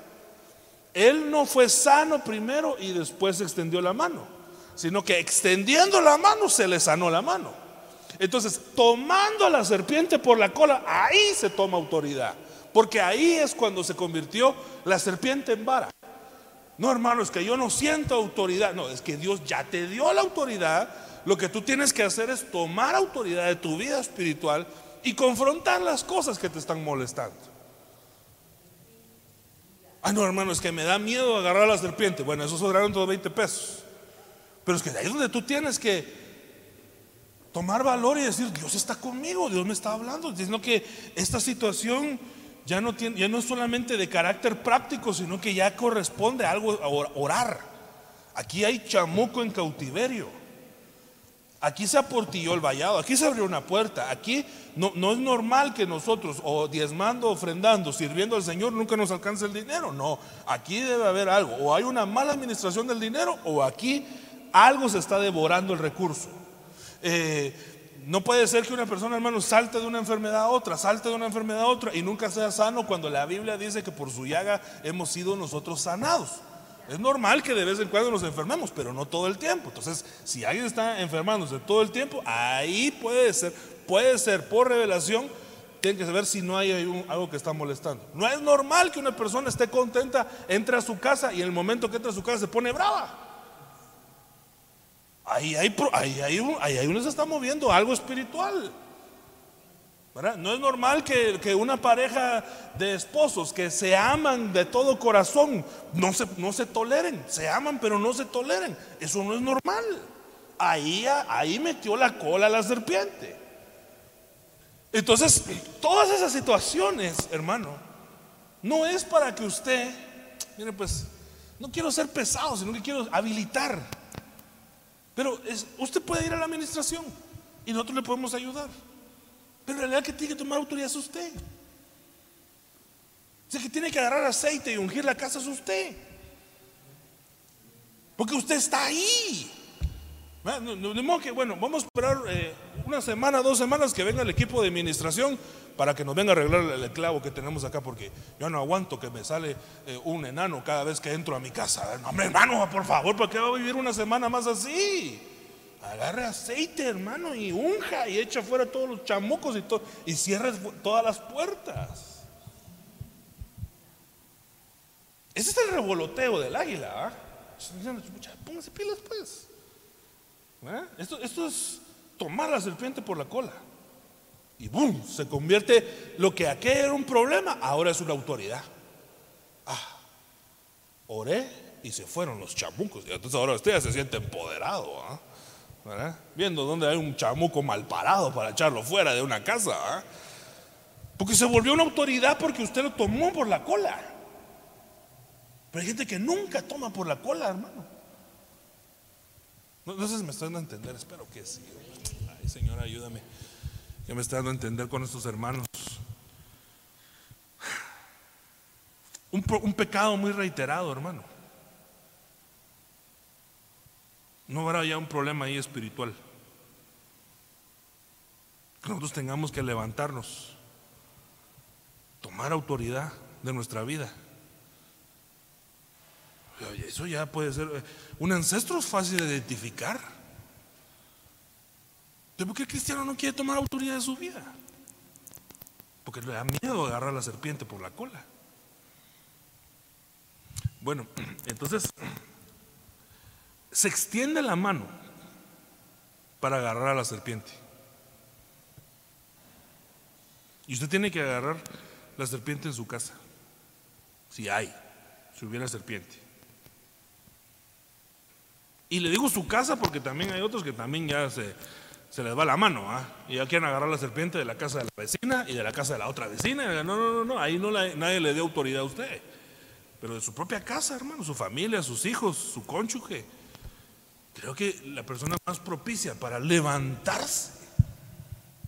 Él no fue sano primero y después extendió la mano, sino que extendiendo la mano se le sanó la mano. Entonces, tomando a la serpiente por la cola, ahí se toma autoridad, porque ahí es cuando se convirtió la serpiente en vara. No, hermano, es que yo no siento autoridad. No, es que Dios ya te dio la autoridad. Lo que tú tienes que hacer es tomar autoridad de tu vida espiritual y confrontar las cosas que te están molestando. Ah, no, hermano, es que me da miedo agarrar a la serpiente. Bueno, eso sobraron todos 20 pesos. Pero es que ahí es donde tú tienes que tomar valor y decir, Dios está conmigo, Dios me está hablando, diciendo que esta situación ya no, tiene, ya no es solamente de carácter práctico, sino que ya corresponde a algo, a orar. Aquí hay chamuco en cautiverio. Aquí se aportilló el vallado, aquí se abrió una puerta, aquí no, no es normal que nosotros, o diezmando, ofrendando, sirviendo al Señor, nunca nos alcance el dinero. No, aquí debe haber algo. O hay una mala administración del dinero, o aquí algo se está devorando el recurso. Eh, no puede ser que una persona, hermano, salte de una enfermedad a otra, salte de una enfermedad a otra y nunca sea sano cuando la Biblia dice que por su llaga hemos sido nosotros sanados. Es normal que de vez en cuando nos enfermemos, pero no todo el tiempo. Entonces, si alguien está enfermándose todo el tiempo, ahí puede ser, puede ser por revelación, tienen que saber si no hay algo que está molestando. No es normal que una persona esté contenta, entre a su casa y en el momento que entra a su casa se pone brava. Ahí, hay, ahí, ahí, ahí uno se está moviendo algo espiritual. No es normal que, una pareja de esposos que se aman de todo corazón no se, no se toleren. Se aman pero no se toleren. Eso no es normal. Ahí, ahí metió la cola la serpiente. Entonces, todas esas situaciones, hermano, no es para que usted, mire pues, no quiero ser pesado, sino que quiero habilitar. Pero usted puede ir a la administración y nosotros le podemos ayudar. Pero en realidad que tiene que tomar autoridad es usted. O sea, que tiene que agarrar aceite y ungir la casa es usted. Porque usted está ahí. De modo que, bueno, vamos a esperar eh, una semana, dos semanas que venga el equipo de administración para que nos venga a arreglar el clavo que tenemos acá, porque yo no aguanto que me sale eh, un enano cada vez que entro a mi casa. No, hermano, por favor, ¿por qué va a vivir una semana más así? Agarre aceite, hermano, y unja y echa fuera todos los chamucos y, todo, y cierre todas las puertas. Ese es el revoloteo del águila. ¿ah? Póngase pilas, pues. ¿Eh? Esto, es tomar la serpiente por la cola. Y ¡boom! Se convierte lo que aquel era un problema, ahora es una autoridad. Ah, oré y se fueron los chamucos. Entonces ahora usted ya se siente empoderado. ¿ah? Viendo dónde hay un chamuco mal parado para echarlo fuera de una casa. ¿ah? Porque se volvió una autoridad porque usted lo tomó por la cola. Pero hay gente que nunca toma por la cola, hermano. No, sé si me está dando a entender, espero que sí. Ay, Señor, ayúdame. Que me está dando a entender con estos hermanos. un pecado muy reiterado, hermano. No habrá ya un problema ahí espiritual. Que nosotros tengamos que levantarnos, tomar autoridad de nuestra vida. Eso ya puede ser. Eh, un ancestro es fácil de identificar. ¿Por qué el cristiano no quiere tomar autoridad de su vida? Porque le da miedo agarrar a la serpiente por la cola. Bueno, entonces se extiende la mano para agarrar a la serpiente. Y usted tiene que agarrar la serpiente en su casa. Si hay, si hubiera serpiente. Y le digo su casa porque también hay otros que también ya se, se les va la mano, ¿ah? y ya quieren agarrar la serpiente de la casa de la vecina y de la casa de la otra vecina. No, no, no, no, ahí no nadie le dé autoridad a usted, pero de su propia casa, hermano, su familia, sus hijos, su cónyuge. Creo que la persona más propicia para levantarse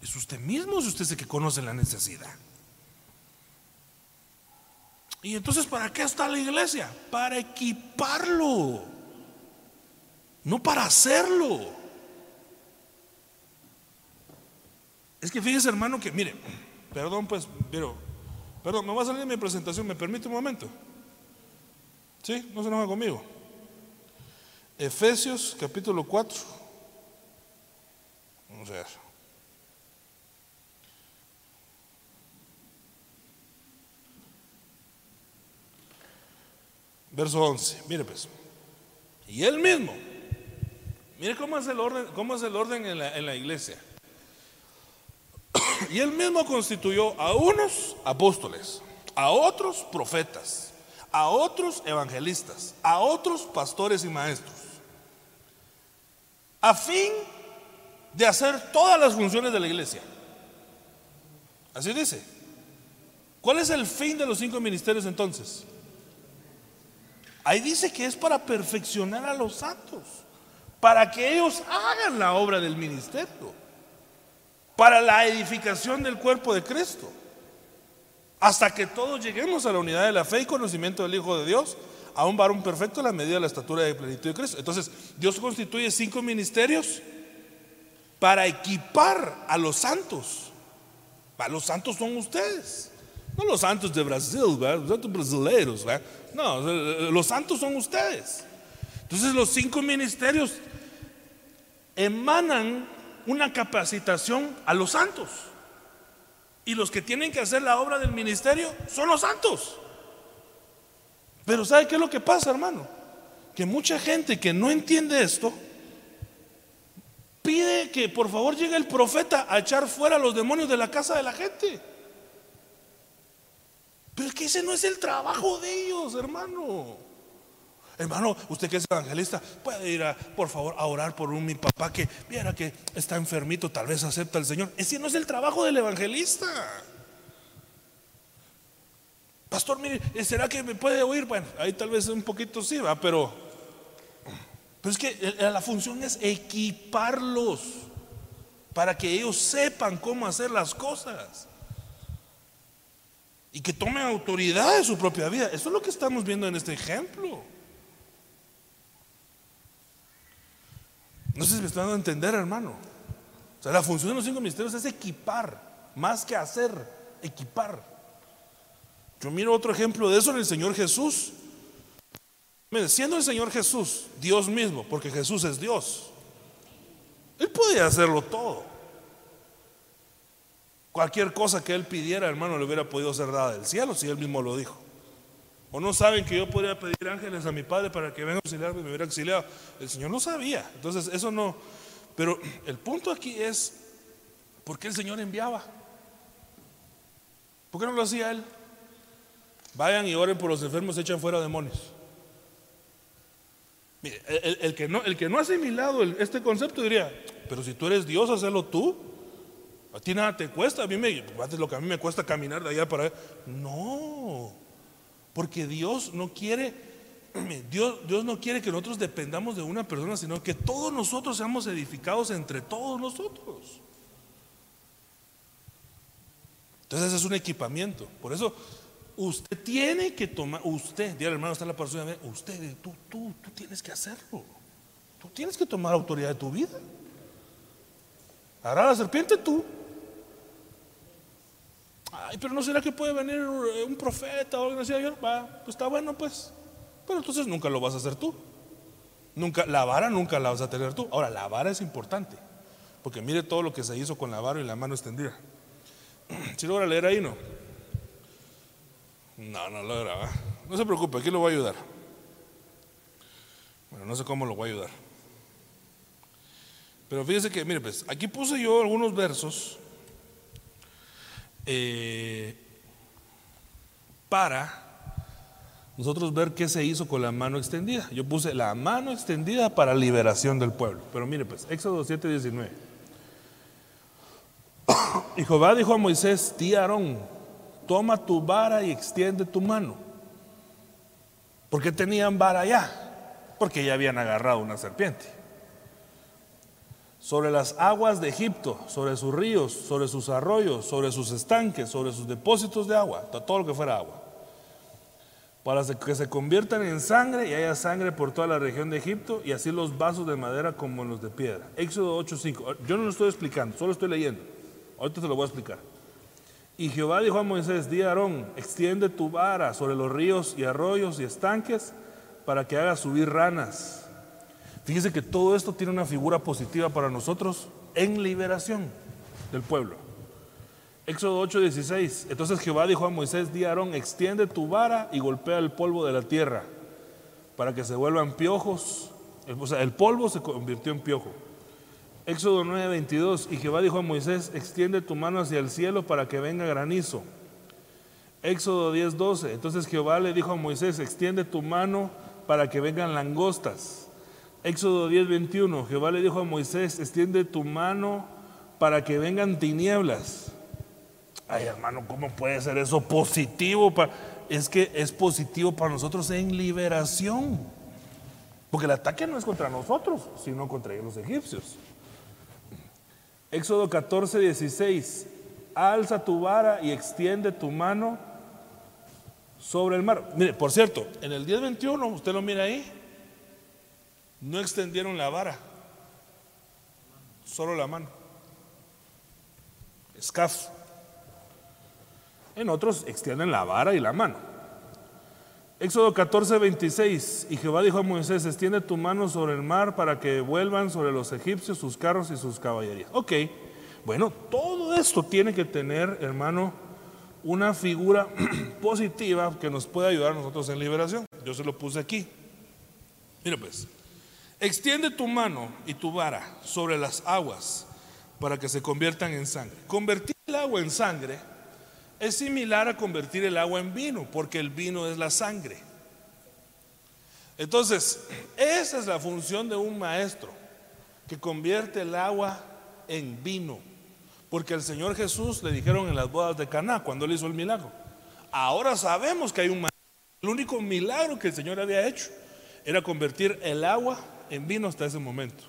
es usted mismo, si usted es el que conoce la necesidad. Y entonces, ¿para qué está la iglesia? Para equiparlo, no para hacerlo. Es que fíjese, hermano, que mire, perdón, pues, pero, perdón, me va a salir de mi presentación, ¿me permite un momento? ¿Sí? No se enoja conmigo. Efesios capítulo 4. Vamos a ver. Verso 11. Mire pues. Y él mismo. Mire cómo es el orden, cómo es el orden en la, en la iglesia. Y él mismo constituyó a unos apóstoles, a otros profetas, a otros evangelistas, a otros pastores y maestros, a fin de hacer todas las funciones de la iglesia. Así dice. ¿Cuál es el fin de los cinco ministerios entonces? Ahí dice que es para perfeccionar a los santos, para que ellos hagan la obra del ministerio para la edificación del cuerpo de Cristo. Hasta que todos lleguemos a la unidad de la fe y conocimiento del Hijo de Dios, a un varón perfecto la medida de la estatura de plenitud de Cristo. Entonces, Dios constituye cinco ministerios para equipar a los santos. Los santos son ustedes. No los santos de Brasil, los santos brasileños. No, los santos son ustedes. Entonces los cinco ministerios emanan una capacitación a los santos. Y los que tienen que hacer la obra del ministerio son los santos. Pero ¿sabe qué es lo que pasa, hermano? Que mucha gente que no entiende esto pide que por favor llegue el profeta a echar fuera a los demonios de la casa de la gente. Pero es que ese no es el trabajo de ellos, hermano. Hermano, usted que es evangelista, puede ir a, por favor, a orar por un mi papá que viera que está enfermito, tal vez acepta al Señor. Ese no es el trabajo del evangelista. Pastor, mire, ¿será que me puede oír? Bueno, ahí tal vez un poquito sí, va, pero, pero es que la función es equiparlos para que ellos sepan cómo hacer las cosas y que tomen autoridad de su propia vida. Eso es lo que estamos viendo en este ejemplo. No sé si me están dando a entender, hermano. O sea, la función de los cinco ministerios es equipar, más que hacer, equipar. Yo miro otro ejemplo de eso en el Señor Jesús. Siendo el Señor Jesús Dios mismo, porque Jesús es Dios, Él podía hacerlo todo. Cualquier cosa que Él pidiera, hermano, le hubiera podido ser dada del cielo si Él mismo lo dijo. ¿O no saben que yo podría pedir ángeles a mi padre para que venga a auxiliarme y me hubiera auxiliado? El Señor no sabía. Entonces, eso no. Pero el punto aquí es, ¿por qué el Señor enviaba? ¿Por qué no lo hacía Él? Vayan y oren por los enfermos, echan fuera demonios. El, que no, el que no ha asimilado este concepto diría, pero si tú eres Dios, hazlo tú. A ti nada te cuesta, a mí me, lo que a mí me cuesta caminar de allá para allá. No. Porque Dios no quiere, Dios, Dios no quiere que nosotros dependamos de una persona, sino que todos nosotros seamos edificados entre todos nosotros. Entonces es un equipamiento. Por eso Usted tiene que tomar, usted, dígale hermano, está la persona, usted, tú, tú, tú tienes que hacerlo. Tú tienes que tomar autoridad de tu vida. Hará la serpiente tú. Ay, pero no será que puede venir un profeta o algo así. Va, pues está bueno, pues. Pero entonces nunca lo vas a hacer tú. Nunca, la vara nunca la vas a tener tú. Ahora, la vara es importante. Porque mire todo lo que se hizo con la vara y la mano extendida. Si logra leer ahí, no. No, no logra. No se preocupe, aquí lo voy a ayudar. Bueno, no sé cómo lo voy a ayudar. Pero fíjese que, mire, pues, aquí puse yo algunos versos eh, para nosotros ver qué se hizo con la mano extendida. Yo puse la mano extendida para liberación del pueblo. Pero mire, pues, Éxodo 7, 19. Y Jehová dijo a Moisés, di Aarón, toma tu vara y extiende tu mano. ¿Por qué tenían vara ya? Porque ya habían agarrado una serpiente. Sobre las aguas de Egipto, sobre sus ríos, sobre sus arroyos, sobre sus estanques, sobre sus depósitos de agua, todo lo que fuera agua. Para que se conviertan en sangre y haya sangre por toda la región de Egipto y así los vasos de madera como los de piedra. Éxodo 8:5. Yo no lo estoy explicando, solo estoy leyendo. Ahorita te lo voy a explicar. Y Jehová dijo a Moisés, di a Aarón, extiende tu vara sobre los ríos y arroyos y estanques para que haga subir ranas. Fíjese que todo esto tiene una figura positiva para nosotros en liberación del pueblo. Éxodo 8:16. Entonces Jehová dijo a Moisés, di a Aarón, extiende tu vara y golpea el polvo de la tierra para que se vuelvan piojos. O sea, el polvo se convirtió en piojo. Éxodo 9:22, y Jehová dijo a Moisés, extiende tu mano hacia el cielo para que venga granizo. Éxodo 10:12, entonces Jehová le dijo a Moisés, extiende tu mano para que vengan langostas. Éxodo 10:21, Jehová le dijo a Moisés, extiende tu mano para que vengan tinieblas. Ay hermano, ¿cómo puede ser eso positivo? Es que es positivo para nosotros en liberación. Porque el ataque no es contra nosotros, sino contra los egipcios. Éxodo 14, 16. Alza tu vara y extiende tu mano sobre el mar. Mire, por cierto, en el 10.21, usted lo mira ahí, no extendieron la vara, solo la mano. Escaf. En otros extienden la vara y la mano. Éxodo 14, 26. Y Jehová dijo a Moisés, extiende tu mano sobre el mar para que vuelvan sobre los egipcios sus carros y sus caballerías. Ok, bueno, todo esto tiene que tener, hermano, una figura positiva que nos pueda ayudar a nosotros en liberación. Yo se lo puse aquí. Mira pues, extiende tu mano y tu vara sobre las aguas para que se conviertan en sangre. Convertir el agua en sangre es similar a convertir el agua en vino, porque el vino es la sangre. Entonces, esa es la función de un maestro, que convierte el agua en vino. Porque al Señor Jesús le dijeron en las bodas de Caná, cuando él hizo el milagro. Ahora sabemos que hay un maestro. El único milagro que el Señor había hecho era convertir el agua en vino hasta ese momento.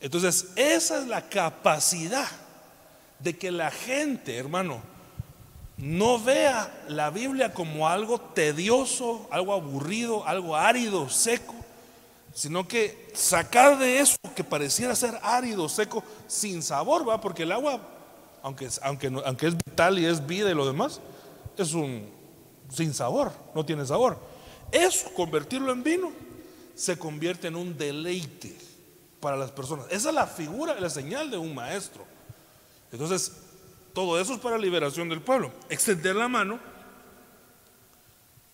Entonces, esa es la capacidad de que la gente, hermano, no vea la Biblia como algo tedioso, algo aburrido, algo árido, seco, sino que sacar de eso que pareciera ser árido, seco, sin sabor, va, porque el agua, aunque, aunque, aunque es vital y es vida y lo demás, es un sin sabor, no tiene sabor. Eso, convertirlo en vino, se convierte en un deleite para las personas. Esa es la figura, la señal de un maestro. Entonces, todo eso es para liberación del pueblo. Extender la mano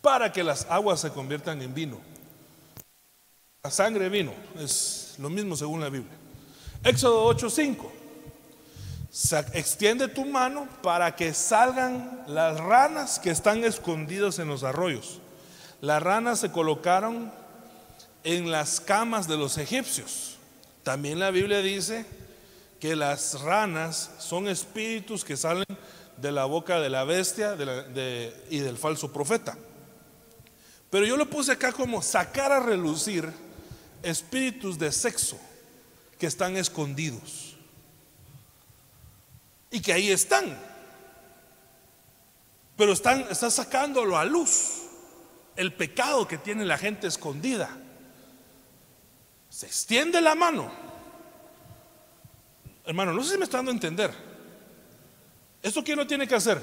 para que las aguas se conviertan en vino. La sangre vino, es lo mismo según la Biblia. Éxodo 8:5. Extiende tu mano para que salgan las ranas que están escondidas en los arroyos. Las ranas se colocaron en las camas de los egipcios. También la Biblia dice que las ranas son espíritus que salen de la boca de la bestia y del falso profeta. Pero yo lo puse acá como sacar a relucir espíritus de sexo que están escondidos y que ahí están. Pero están, está sacándolo a luz. El pecado que tiene la gente escondida. Se extiende la mano. Hermano, no sé si me está dando a entender. ¿Esto quién lo tiene que hacer?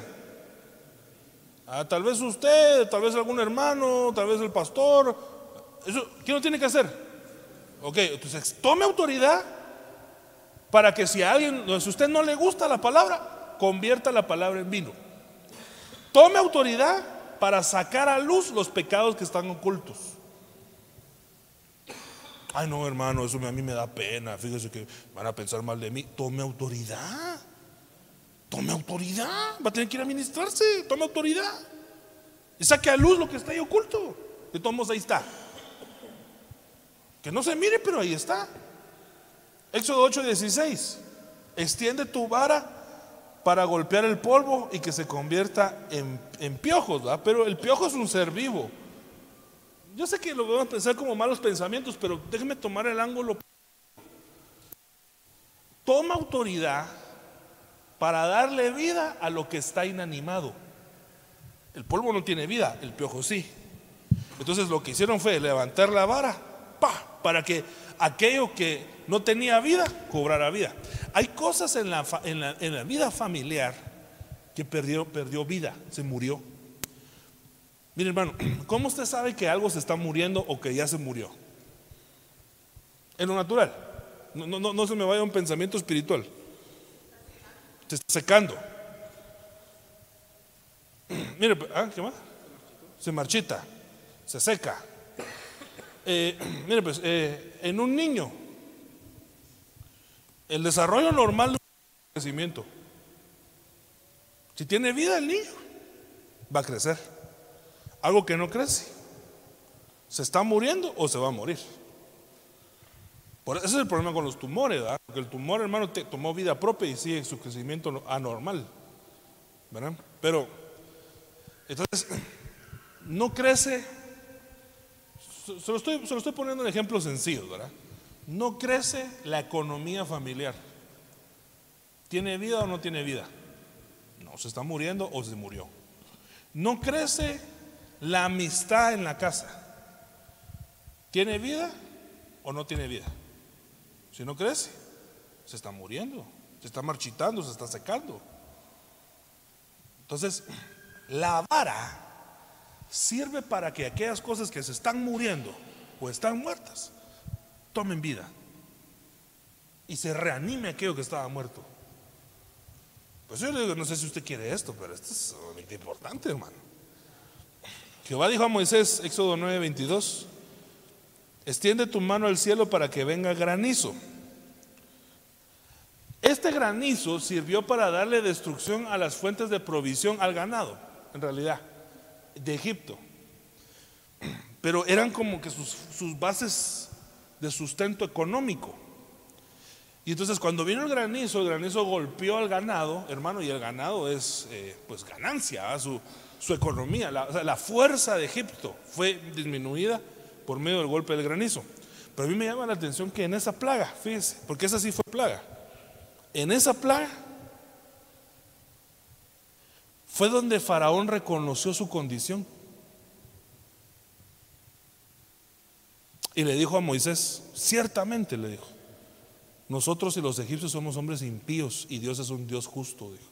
Ah, tal vez usted, tal vez algún hermano, tal vez el pastor. ¿Eso, ¿Quién lo tiene que hacer? Ok, entonces tome autoridad para que si a alguien, si usted no le gusta la palabra, convierta la palabra en vino. Tome autoridad para sacar a luz los pecados que están ocultos. Ay, no, hermano, eso a mí me da pena. Fíjese que van a pensar mal de mí. Tome autoridad. Tome autoridad. Va a tener que ir a ministrarse. Tome autoridad. Y saque a luz lo que está ahí oculto. De todos ahí está. Que no se mire, pero ahí está. Éxodo 8:16. Extiende tu vara para golpear el polvo y que se convierta en, piojos, ¿verdad? Pero el piojo es un ser vivo. Yo sé que lo vamos a pensar como malos pensamientos, pero déjeme tomar el ángulo. Toma autoridad para darle vida a lo que está inanimado. El polvo no tiene vida, el piojo sí. Entonces lo que hicieron fue levantar la vara, pa, para que aquello que no tenía vida cobrara vida. Hay cosas en la, vida familiar que perdió vida, se murió. Mire hermano, ¿cómo usted sabe que algo se está muriendo o que ya se murió? En lo natural. No, no, no se me vaya un pensamiento espiritual. Se está secando. Mire, ¿ah, ¿qué más? Se marchita, se seca. Eh, mire, pues, eh, en un niño, el desarrollo normal del crecimiento, si tiene vida el niño, va a crecer. Algo que no crece, se está muriendo o se va a morir. Por ese es el problema con los tumores, ¿verdad? Porque el tumor, hermano, tomó vida propia y sigue su crecimiento anormal. ¿Verdad? Pero, entonces, no crece. Se lo, estoy, se lo estoy poniendo en ejemplos sencillos, ¿verdad? No crece la economía familiar. ¿Tiene vida o no tiene vida? No, se está muriendo o se murió. No crece la amistad en la casa. ¿Tiene vida o no tiene vida? Si no crece, se está muriendo, se está marchitando, se está secando. Entonces, la vara sirve para que aquellas cosas que se están muriendo o están muertas, tomen vida y se reanime aquello que estaba muerto. Pues yo le digo, no sé si usted quiere esto, pero esto es importante, hermano. Jehová dijo a Moisés, Éxodo 9, 22, extiende tu mano al cielo para que venga granizo. Este granizo sirvió para darle destrucción a las fuentes de provisión al ganado, en realidad, de Egipto. Pero eran como que sus, bases de sustento económico. Y entonces cuando vino el granizo, el granizo golpeó al ganado, hermano, y el ganado es eh, pues ganancia, su, su economía, la, la fuerza de Egipto fue disminuida por medio del golpe del granizo. Pero a mí me llama la atención que en esa plaga, fíjese, porque esa sí fue plaga, en esa plaga fue donde Faraón reconoció su condición. Y le dijo a Moisés, ciertamente le dijo, nosotros y los egipcios somos hombres impíos y Dios es un Dios justo, dijo.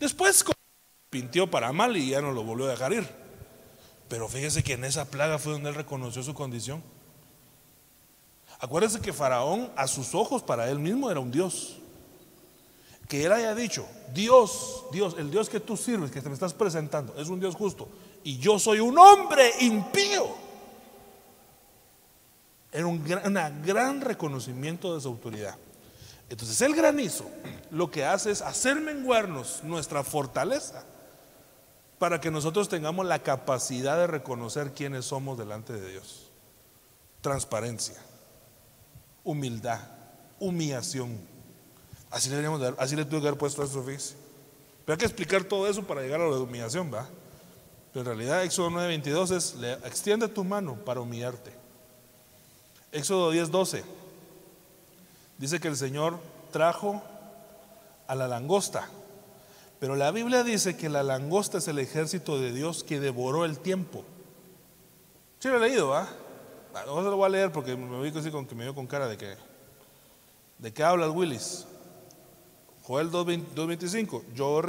Después pintió para mal y ya no lo volvió a dejar ir. Pero fíjese que en esa plaga fue donde él reconoció su condición. Acuérdese que Faraón a sus ojos para él mismo era un Dios. Que él haya dicho, Dios, Dios, el Dios que tú sirves, que te me estás presentando, es un Dios justo. Y yo soy un hombre impío. Era un gran, gran reconocimiento de su autoridad. Entonces el granizo lo que hace es hacer menguarnos nuestra fortaleza para que nosotros tengamos la capacidad de reconocer quiénes somos delante de Dios. Transparencia, humildad, humillación. Así le, dar, así le tuve que haber puesto a eso, Pero hay que explicar todo eso para llegar a la humillación, ¿va? Pero en realidad Éxodo 9:22 es, extiende tu mano para humillarte. Éxodo 10:12 dice que el Señor trajo a la langosta Pero la Biblia dice que la langosta es el ejército de Dios que devoró el tiempo. Sí lo he leído, ¿ah? No se lo voy a leer porque me ubico así con que me veo con cara de que ¿De qué hablas, Willis? Joel 2.25. Yo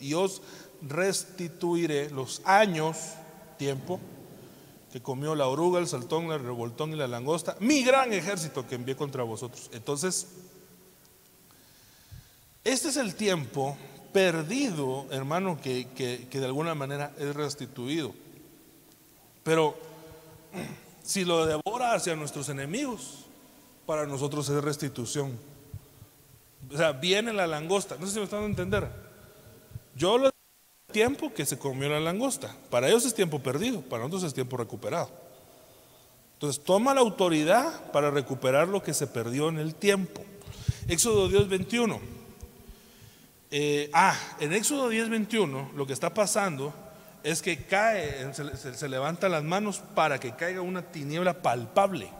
y os restituiré los años, tiempo, que comió la oruga, el saltón, el revoltón y la langosta, mi gran ejército que envié contra vosotros. Entonces, este es el tiempo perdido, hermano, que, que de alguna manera es restituido. Pero si lo devora hacia nuestros enemigos, para nosotros es restitución. O sea, viene la langosta. No sé si me están a entender. Yo lo tiempo que se comió la langosta. Para ellos es tiempo perdido, para nosotros es tiempo recuperado. Entonces, toma la autoridad para recuperar lo que se perdió en el tiempo. Éxodo 10, 21. Eh, ah, en Éxodo 10, 21, lo que está pasando es que cae, se, se levantan las manos para que caiga una tiniebla palpable.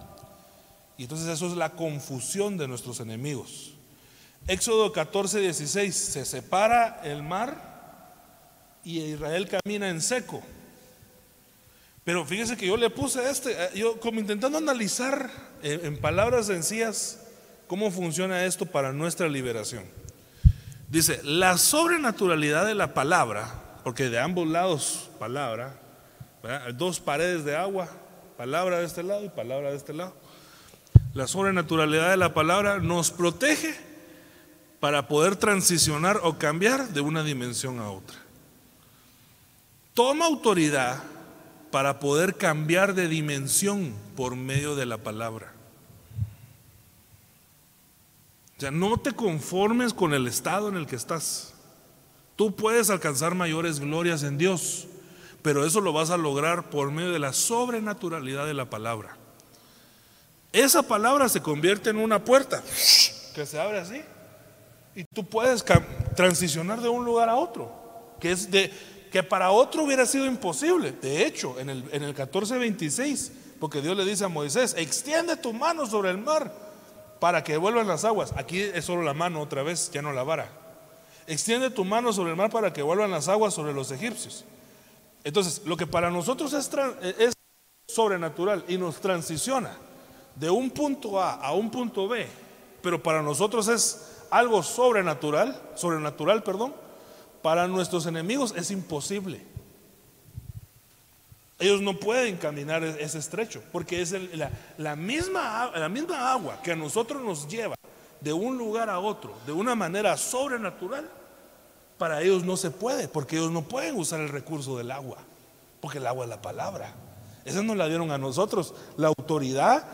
Y entonces eso es la confusión de nuestros enemigos. Éxodo 14, 16, se separa el mar y Israel camina en seco. Pero fíjese que yo le puse este, eh, yo como intentando analizar en, en palabras sencillas cómo funciona esto para nuestra liberación. Dice, la sobrenaturalidad de la palabra, porque de ambos lados palabra, dos paredes de agua, palabra de este lado y palabra de este lado la sobrenaturalidad de la palabra nos protege para poder transicionar o cambiar de una dimensión a otra. Toma autoridad para poder cambiar de dimensión por medio de la palabra. O sea, no te conformes con el estado en el que estás. Tú puedes alcanzar mayores glorias en Dios, pero eso lo vas a lograr por medio de la sobrenaturalidad de la palabra. Esa palabra se convierte en una puerta que se abre así. Y tú puedes transicionar de un lugar a otro, que es de que para otro hubiera sido imposible. De hecho, en el, en el 14:26, porque Dios le dice a Moisés, extiende tu mano sobre el mar para que vuelvan las aguas. Aquí es solo la mano otra vez, ya no la vara. Extiende tu mano sobre el mar para que vuelvan las aguas sobre los egipcios. Entonces, lo que para nosotros es, es sobrenatural y nos transiciona de un punto A a un punto B, pero para nosotros es algo sobrenatural, sobrenatural, perdón, para nuestros enemigos es imposible. Ellos no pueden caminar e-, ese estrecho, porque es la, misma, agua que a nosotros nos lleva de un lugar a otro, de una manera sobrenatural, para ellos no se puede, porque ellos no pueden usar el recurso del agua, porque el agua es la palabra. Esa nos la dieron a nosotros, la autoridad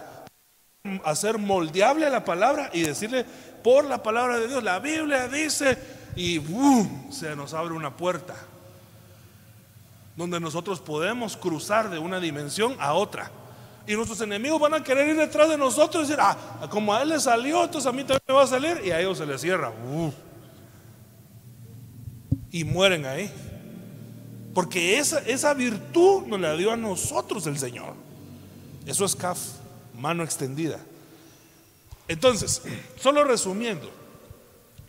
hacer moldeable la palabra y decirle por la palabra de Dios, la Biblia dice, y se nos abre una puerta donde nosotros podemos cruzar de una dimensión a otra. Y nuestros enemigos van a querer ir detrás de nosotros y decir, ah, como a él le salió, entonces a mí también me va a salir, y a ellos se les cierra. y mueren ahí. Porque esa, esa virtud nos la dio a nosotros el Señor. Eso es CAF mano extendida. Entonces, solo resumiendo,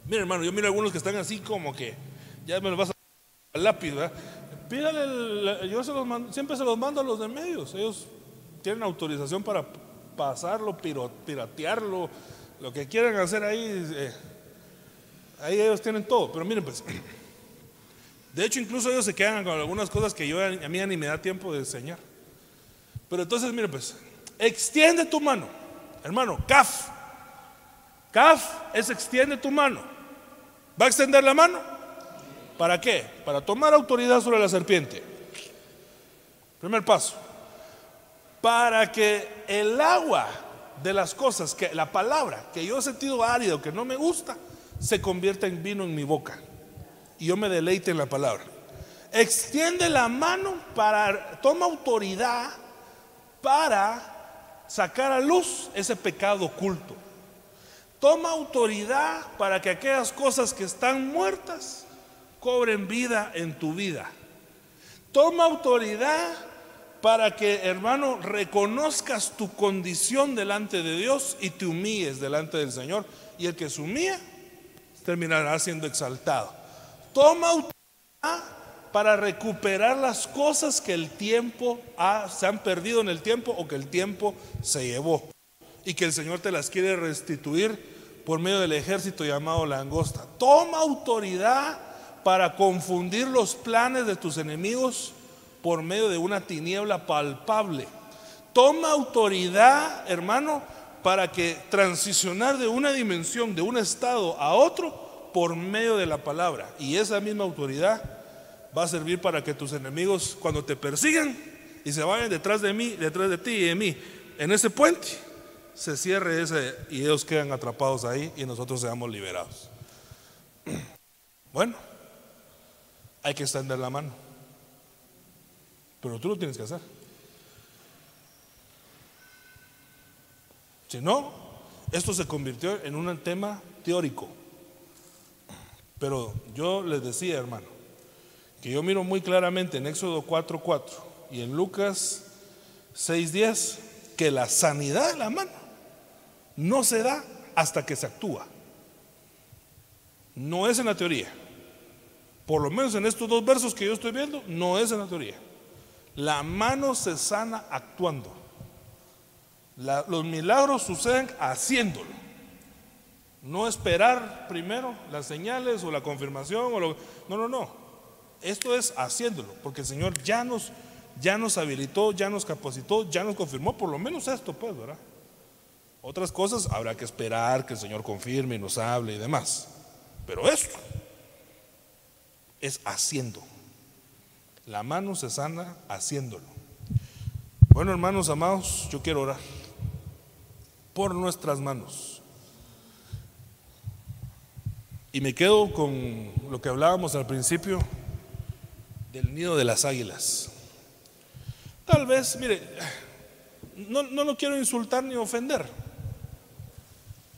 mira hermano, yo miro a algunos que están así como que ya me lo vas a lápiz, ¿verdad? Pídale, yo se los siempre se los mando a los de medios, ellos tienen autorización para pasarlo, piratearlo, lo que quieran hacer ahí, eh, ahí ellos tienen todo, pero miren pues, de hecho incluso ellos se quedan con algunas cosas que yo a mí ni me da tiempo de enseñar. Pero entonces, miren pues, extiende tu mano. Hermano, Kaf. Kaf es extiende tu mano. ¿Va a extender la mano? ¿Para qué? Para tomar autoridad sobre la serpiente. Primer paso. Para que el agua de las cosas, que la palabra que yo he sentido árido, que no me gusta, se convierta en vino en mi boca. Y yo me deleite en la palabra. Extiende la mano para, toma autoridad para sacar a luz ese pecado oculto. Toma autoridad para que aquellas cosas que están muertas cobren vida en tu vida. Toma autoridad para que, hermano, reconozcas tu condición delante de Dios y te humilles delante del Señor. Y el que se humilla terminará siendo exaltado. Toma autoridad para recuperar las cosas que el tiempo se han perdido en el tiempo o que el tiempo se llevó y que el Señor te las quiere restituir por medio del ejército llamado langosta. Toma autoridad para confundir los planes de tus enemigos por medio de una tiniebla palpable. Toma autoridad, hermano, para que transicionar de una dimensión, de un estado a otro por medio de la palabra. Y esa misma autoridad va a servir para que tus enemigos cuando te persigan y se vayan detrás de mí, detrás de ti y de mí, en ese puente, se cierre ese y ellos quedan atrapados ahí y nosotros seamos liberados. Bueno, hay que extender la mano. Pero tú lo tienes que hacer. Si no, esto se convirtió en un tema teórico. Pero yo les decía, hermano, que yo miro muy claramente en Éxodo 4:4 y en Lucas 6:10 que la sanidad de la mano no se da hasta que se actúa. No es en la teoría. Por lo menos en estos dos versos que yo estoy viendo, no es en la teoría. La mano se sana actuando. los milagros suceden haciéndolo. No esperar primero las señales o la confirmación o lo, no, no, no. Esto es haciéndolo, porque el Señor ya nos ya nos habilitó, ya nos capacitó, ya nos confirmó por lo menos esto, pues, ¿verdad? Otras cosas habrá que esperar que el Señor confirme y nos hable y demás. Pero esto es haciendo. La mano se sana haciéndolo. Bueno, hermanos amados, yo quiero orar por nuestras manos. Y me quedo con lo que hablábamos al principio del nido de las águilas. Tal vez, mire, no, no lo quiero insultar ni ofender,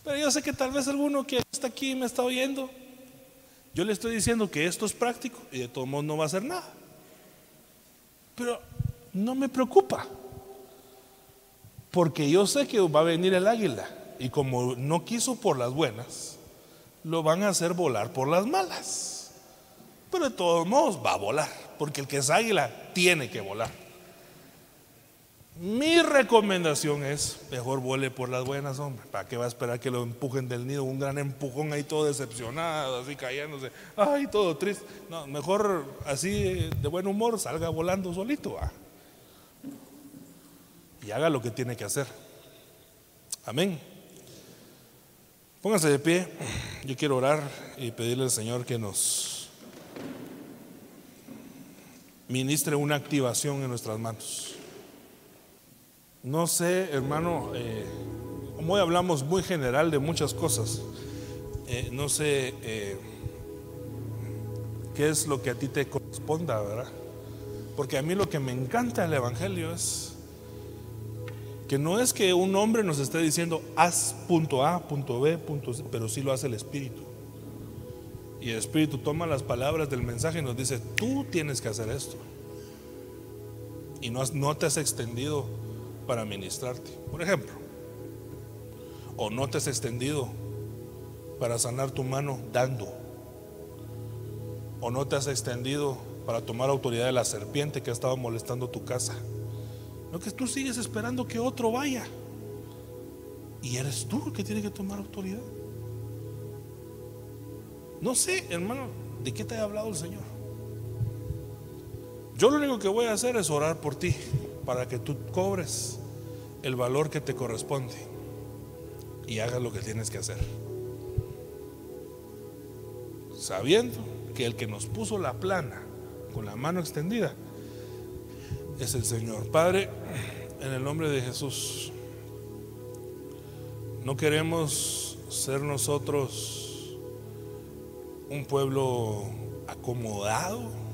pero yo sé que tal vez alguno que está aquí me está oyendo yo le estoy diciendo que esto es práctico y de todos modos no va a hacer nada. Pero no me preocupa. Porque yo sé que va a venir el águila. Y como no quiso por las buenas, lo van a hacer volar por las malas. Pero de todos modos va a volar. Porque el que es águila tiene que volar. Mi recomendación es, mejor vuele por las buenas, hombre. ¿Para qué va a esperar que lo empujen del nido? Un gran empujón ahí todo decepcionado, así cayéndose. Ay, todo triste. No, mejor así de buen humor, salga volando solito. Y haga lo que tiene que hacer. Amén. Pónganse de pie. Yo quiero orar y pedirle al Señor que nos ministre una activación en nuestras manos. No sé, hermano, eh, hoy hablamos muy general de muchas cosas. Eh, no sé eh, qué es lo que a ti te corresponda, ¿verdad? Porque a mí lo que me encanta del Evangelio es que no es que un hombre nos esté diciendo haz punto A, punto B, punto C, pero sí lo hace el Espíritu. Y el Espíritu toma las palabras del mensaje y nos dice, tú tienes que hacer esto. Y no, no te has extendido para ministrarte. Por ejemplo, o no te has extendido para sanar tu mano dando, o no te has extendido para tomar autoridad de la serpiente que ha estado molestando tu casa. No que tú sigues esperando que otro vaya. Y eres tú el que tiene que tomar autoridad. No sé, hermano, de qué te ha hablado el Señor. Yo lo único que voy a hacer es orar por ti para que tú cobres el valor que te corresponde y hagas lo que tienes que hacer. Sabiendo que el que nos puso la plana con la mano extendida es el Señor. Padre, en el nombre de Jesús, no queremos ser nosotros un pueblo acomodado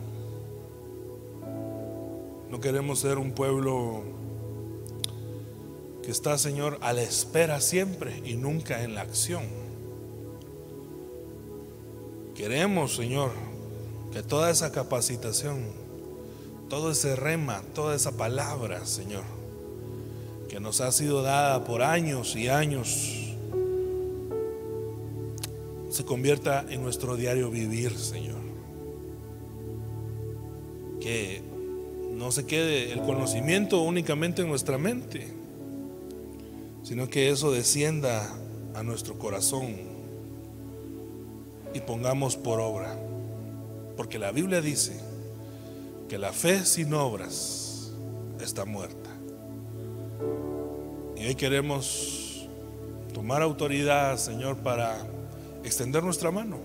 no queremos ser un pueblo que está, Señor, a la espera siempre y nunca en la acción. Queremos, Señor, que toda esa capacitación, todo ese rema, toda esa palabra, Señor, que nos ha sido dada por años y años, se convierta en nuestro diario vivir, Señor. Que no se quede el conocimiento únicamente en nuestra mente, sino que eso descienda a nuestro corazón y pongamos por obra. Porque la Biblia dice que la fe sin obras está muerta. Y hoy queremos tomar autoridad, Señor, para extender nuestra mano.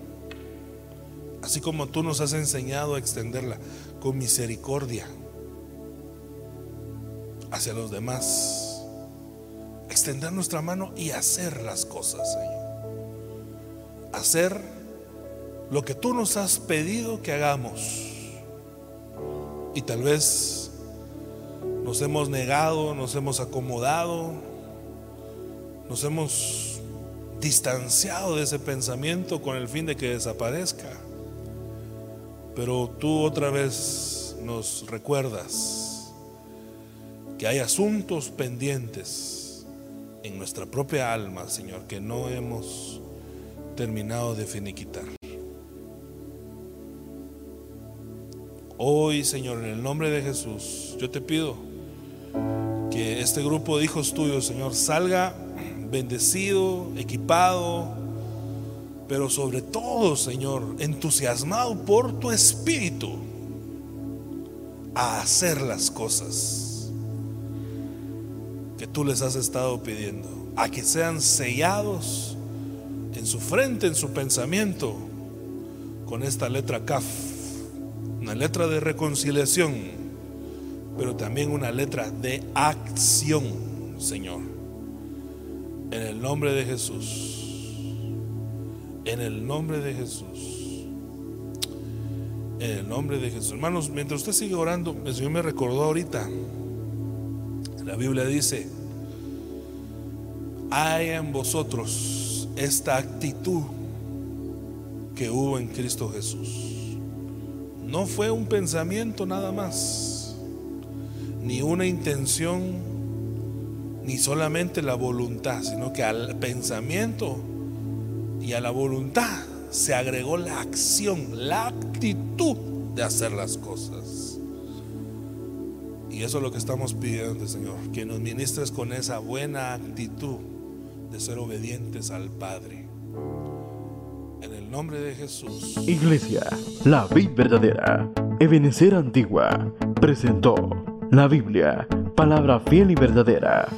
Así como tú nos has enseñado a extenderla con misericordia hacia los demás. Extender nuestra mano y hacer las cosas, Señor. Hacer lo que tú nos has pedido que hagamos. Y tal vez nos hemos negado, nos hemos acomodado, nos hemos distanciado de ese pensamiento con el fin de que desaparezca. Pero tú otra vez nos recuerdas que hay asuntos pendientes en nuestra propia alma, Señor, que no hemos terminado de finiquitar. Hoy, Señor, en el nombre de Jesús, yo te pido que este grupo de hijos tuyos, Señor, salga bendecido, equipado, pero sobre todo, Señor, entusiasmado por tu espíritu a hacer las cosas que tú les has estado pidiendo, a que sean sellados en su frente, en su pensamiento, con esta letra CAF una letra de reconciliación, pero también una letra de acción, Señor. En el nombre de Jesús. En el nombre de Jesús. En el nombre de Jesús. Hermanos, mientras usted sigue orando, el Señor me recordó ahorita. La Biblia dice, hay en vosotros esta actitud que hubo en Cristo Jesús. No fue un pensamiento nada más, ni una intención, ni solamente la voluntad, sino que al pensamiento y a la voluntad se agregó la acción, la actitud de hacer las cosas. Y eso es lo que estamos pidiendo, Señor, que nos ministres con esa buena actitud de ser obedientes al Padre. En el nombre de Jesús. Iglesia, la vid verdadera, Ebenecer Antigua, presentó la Biblia, palabra fiel y verdadera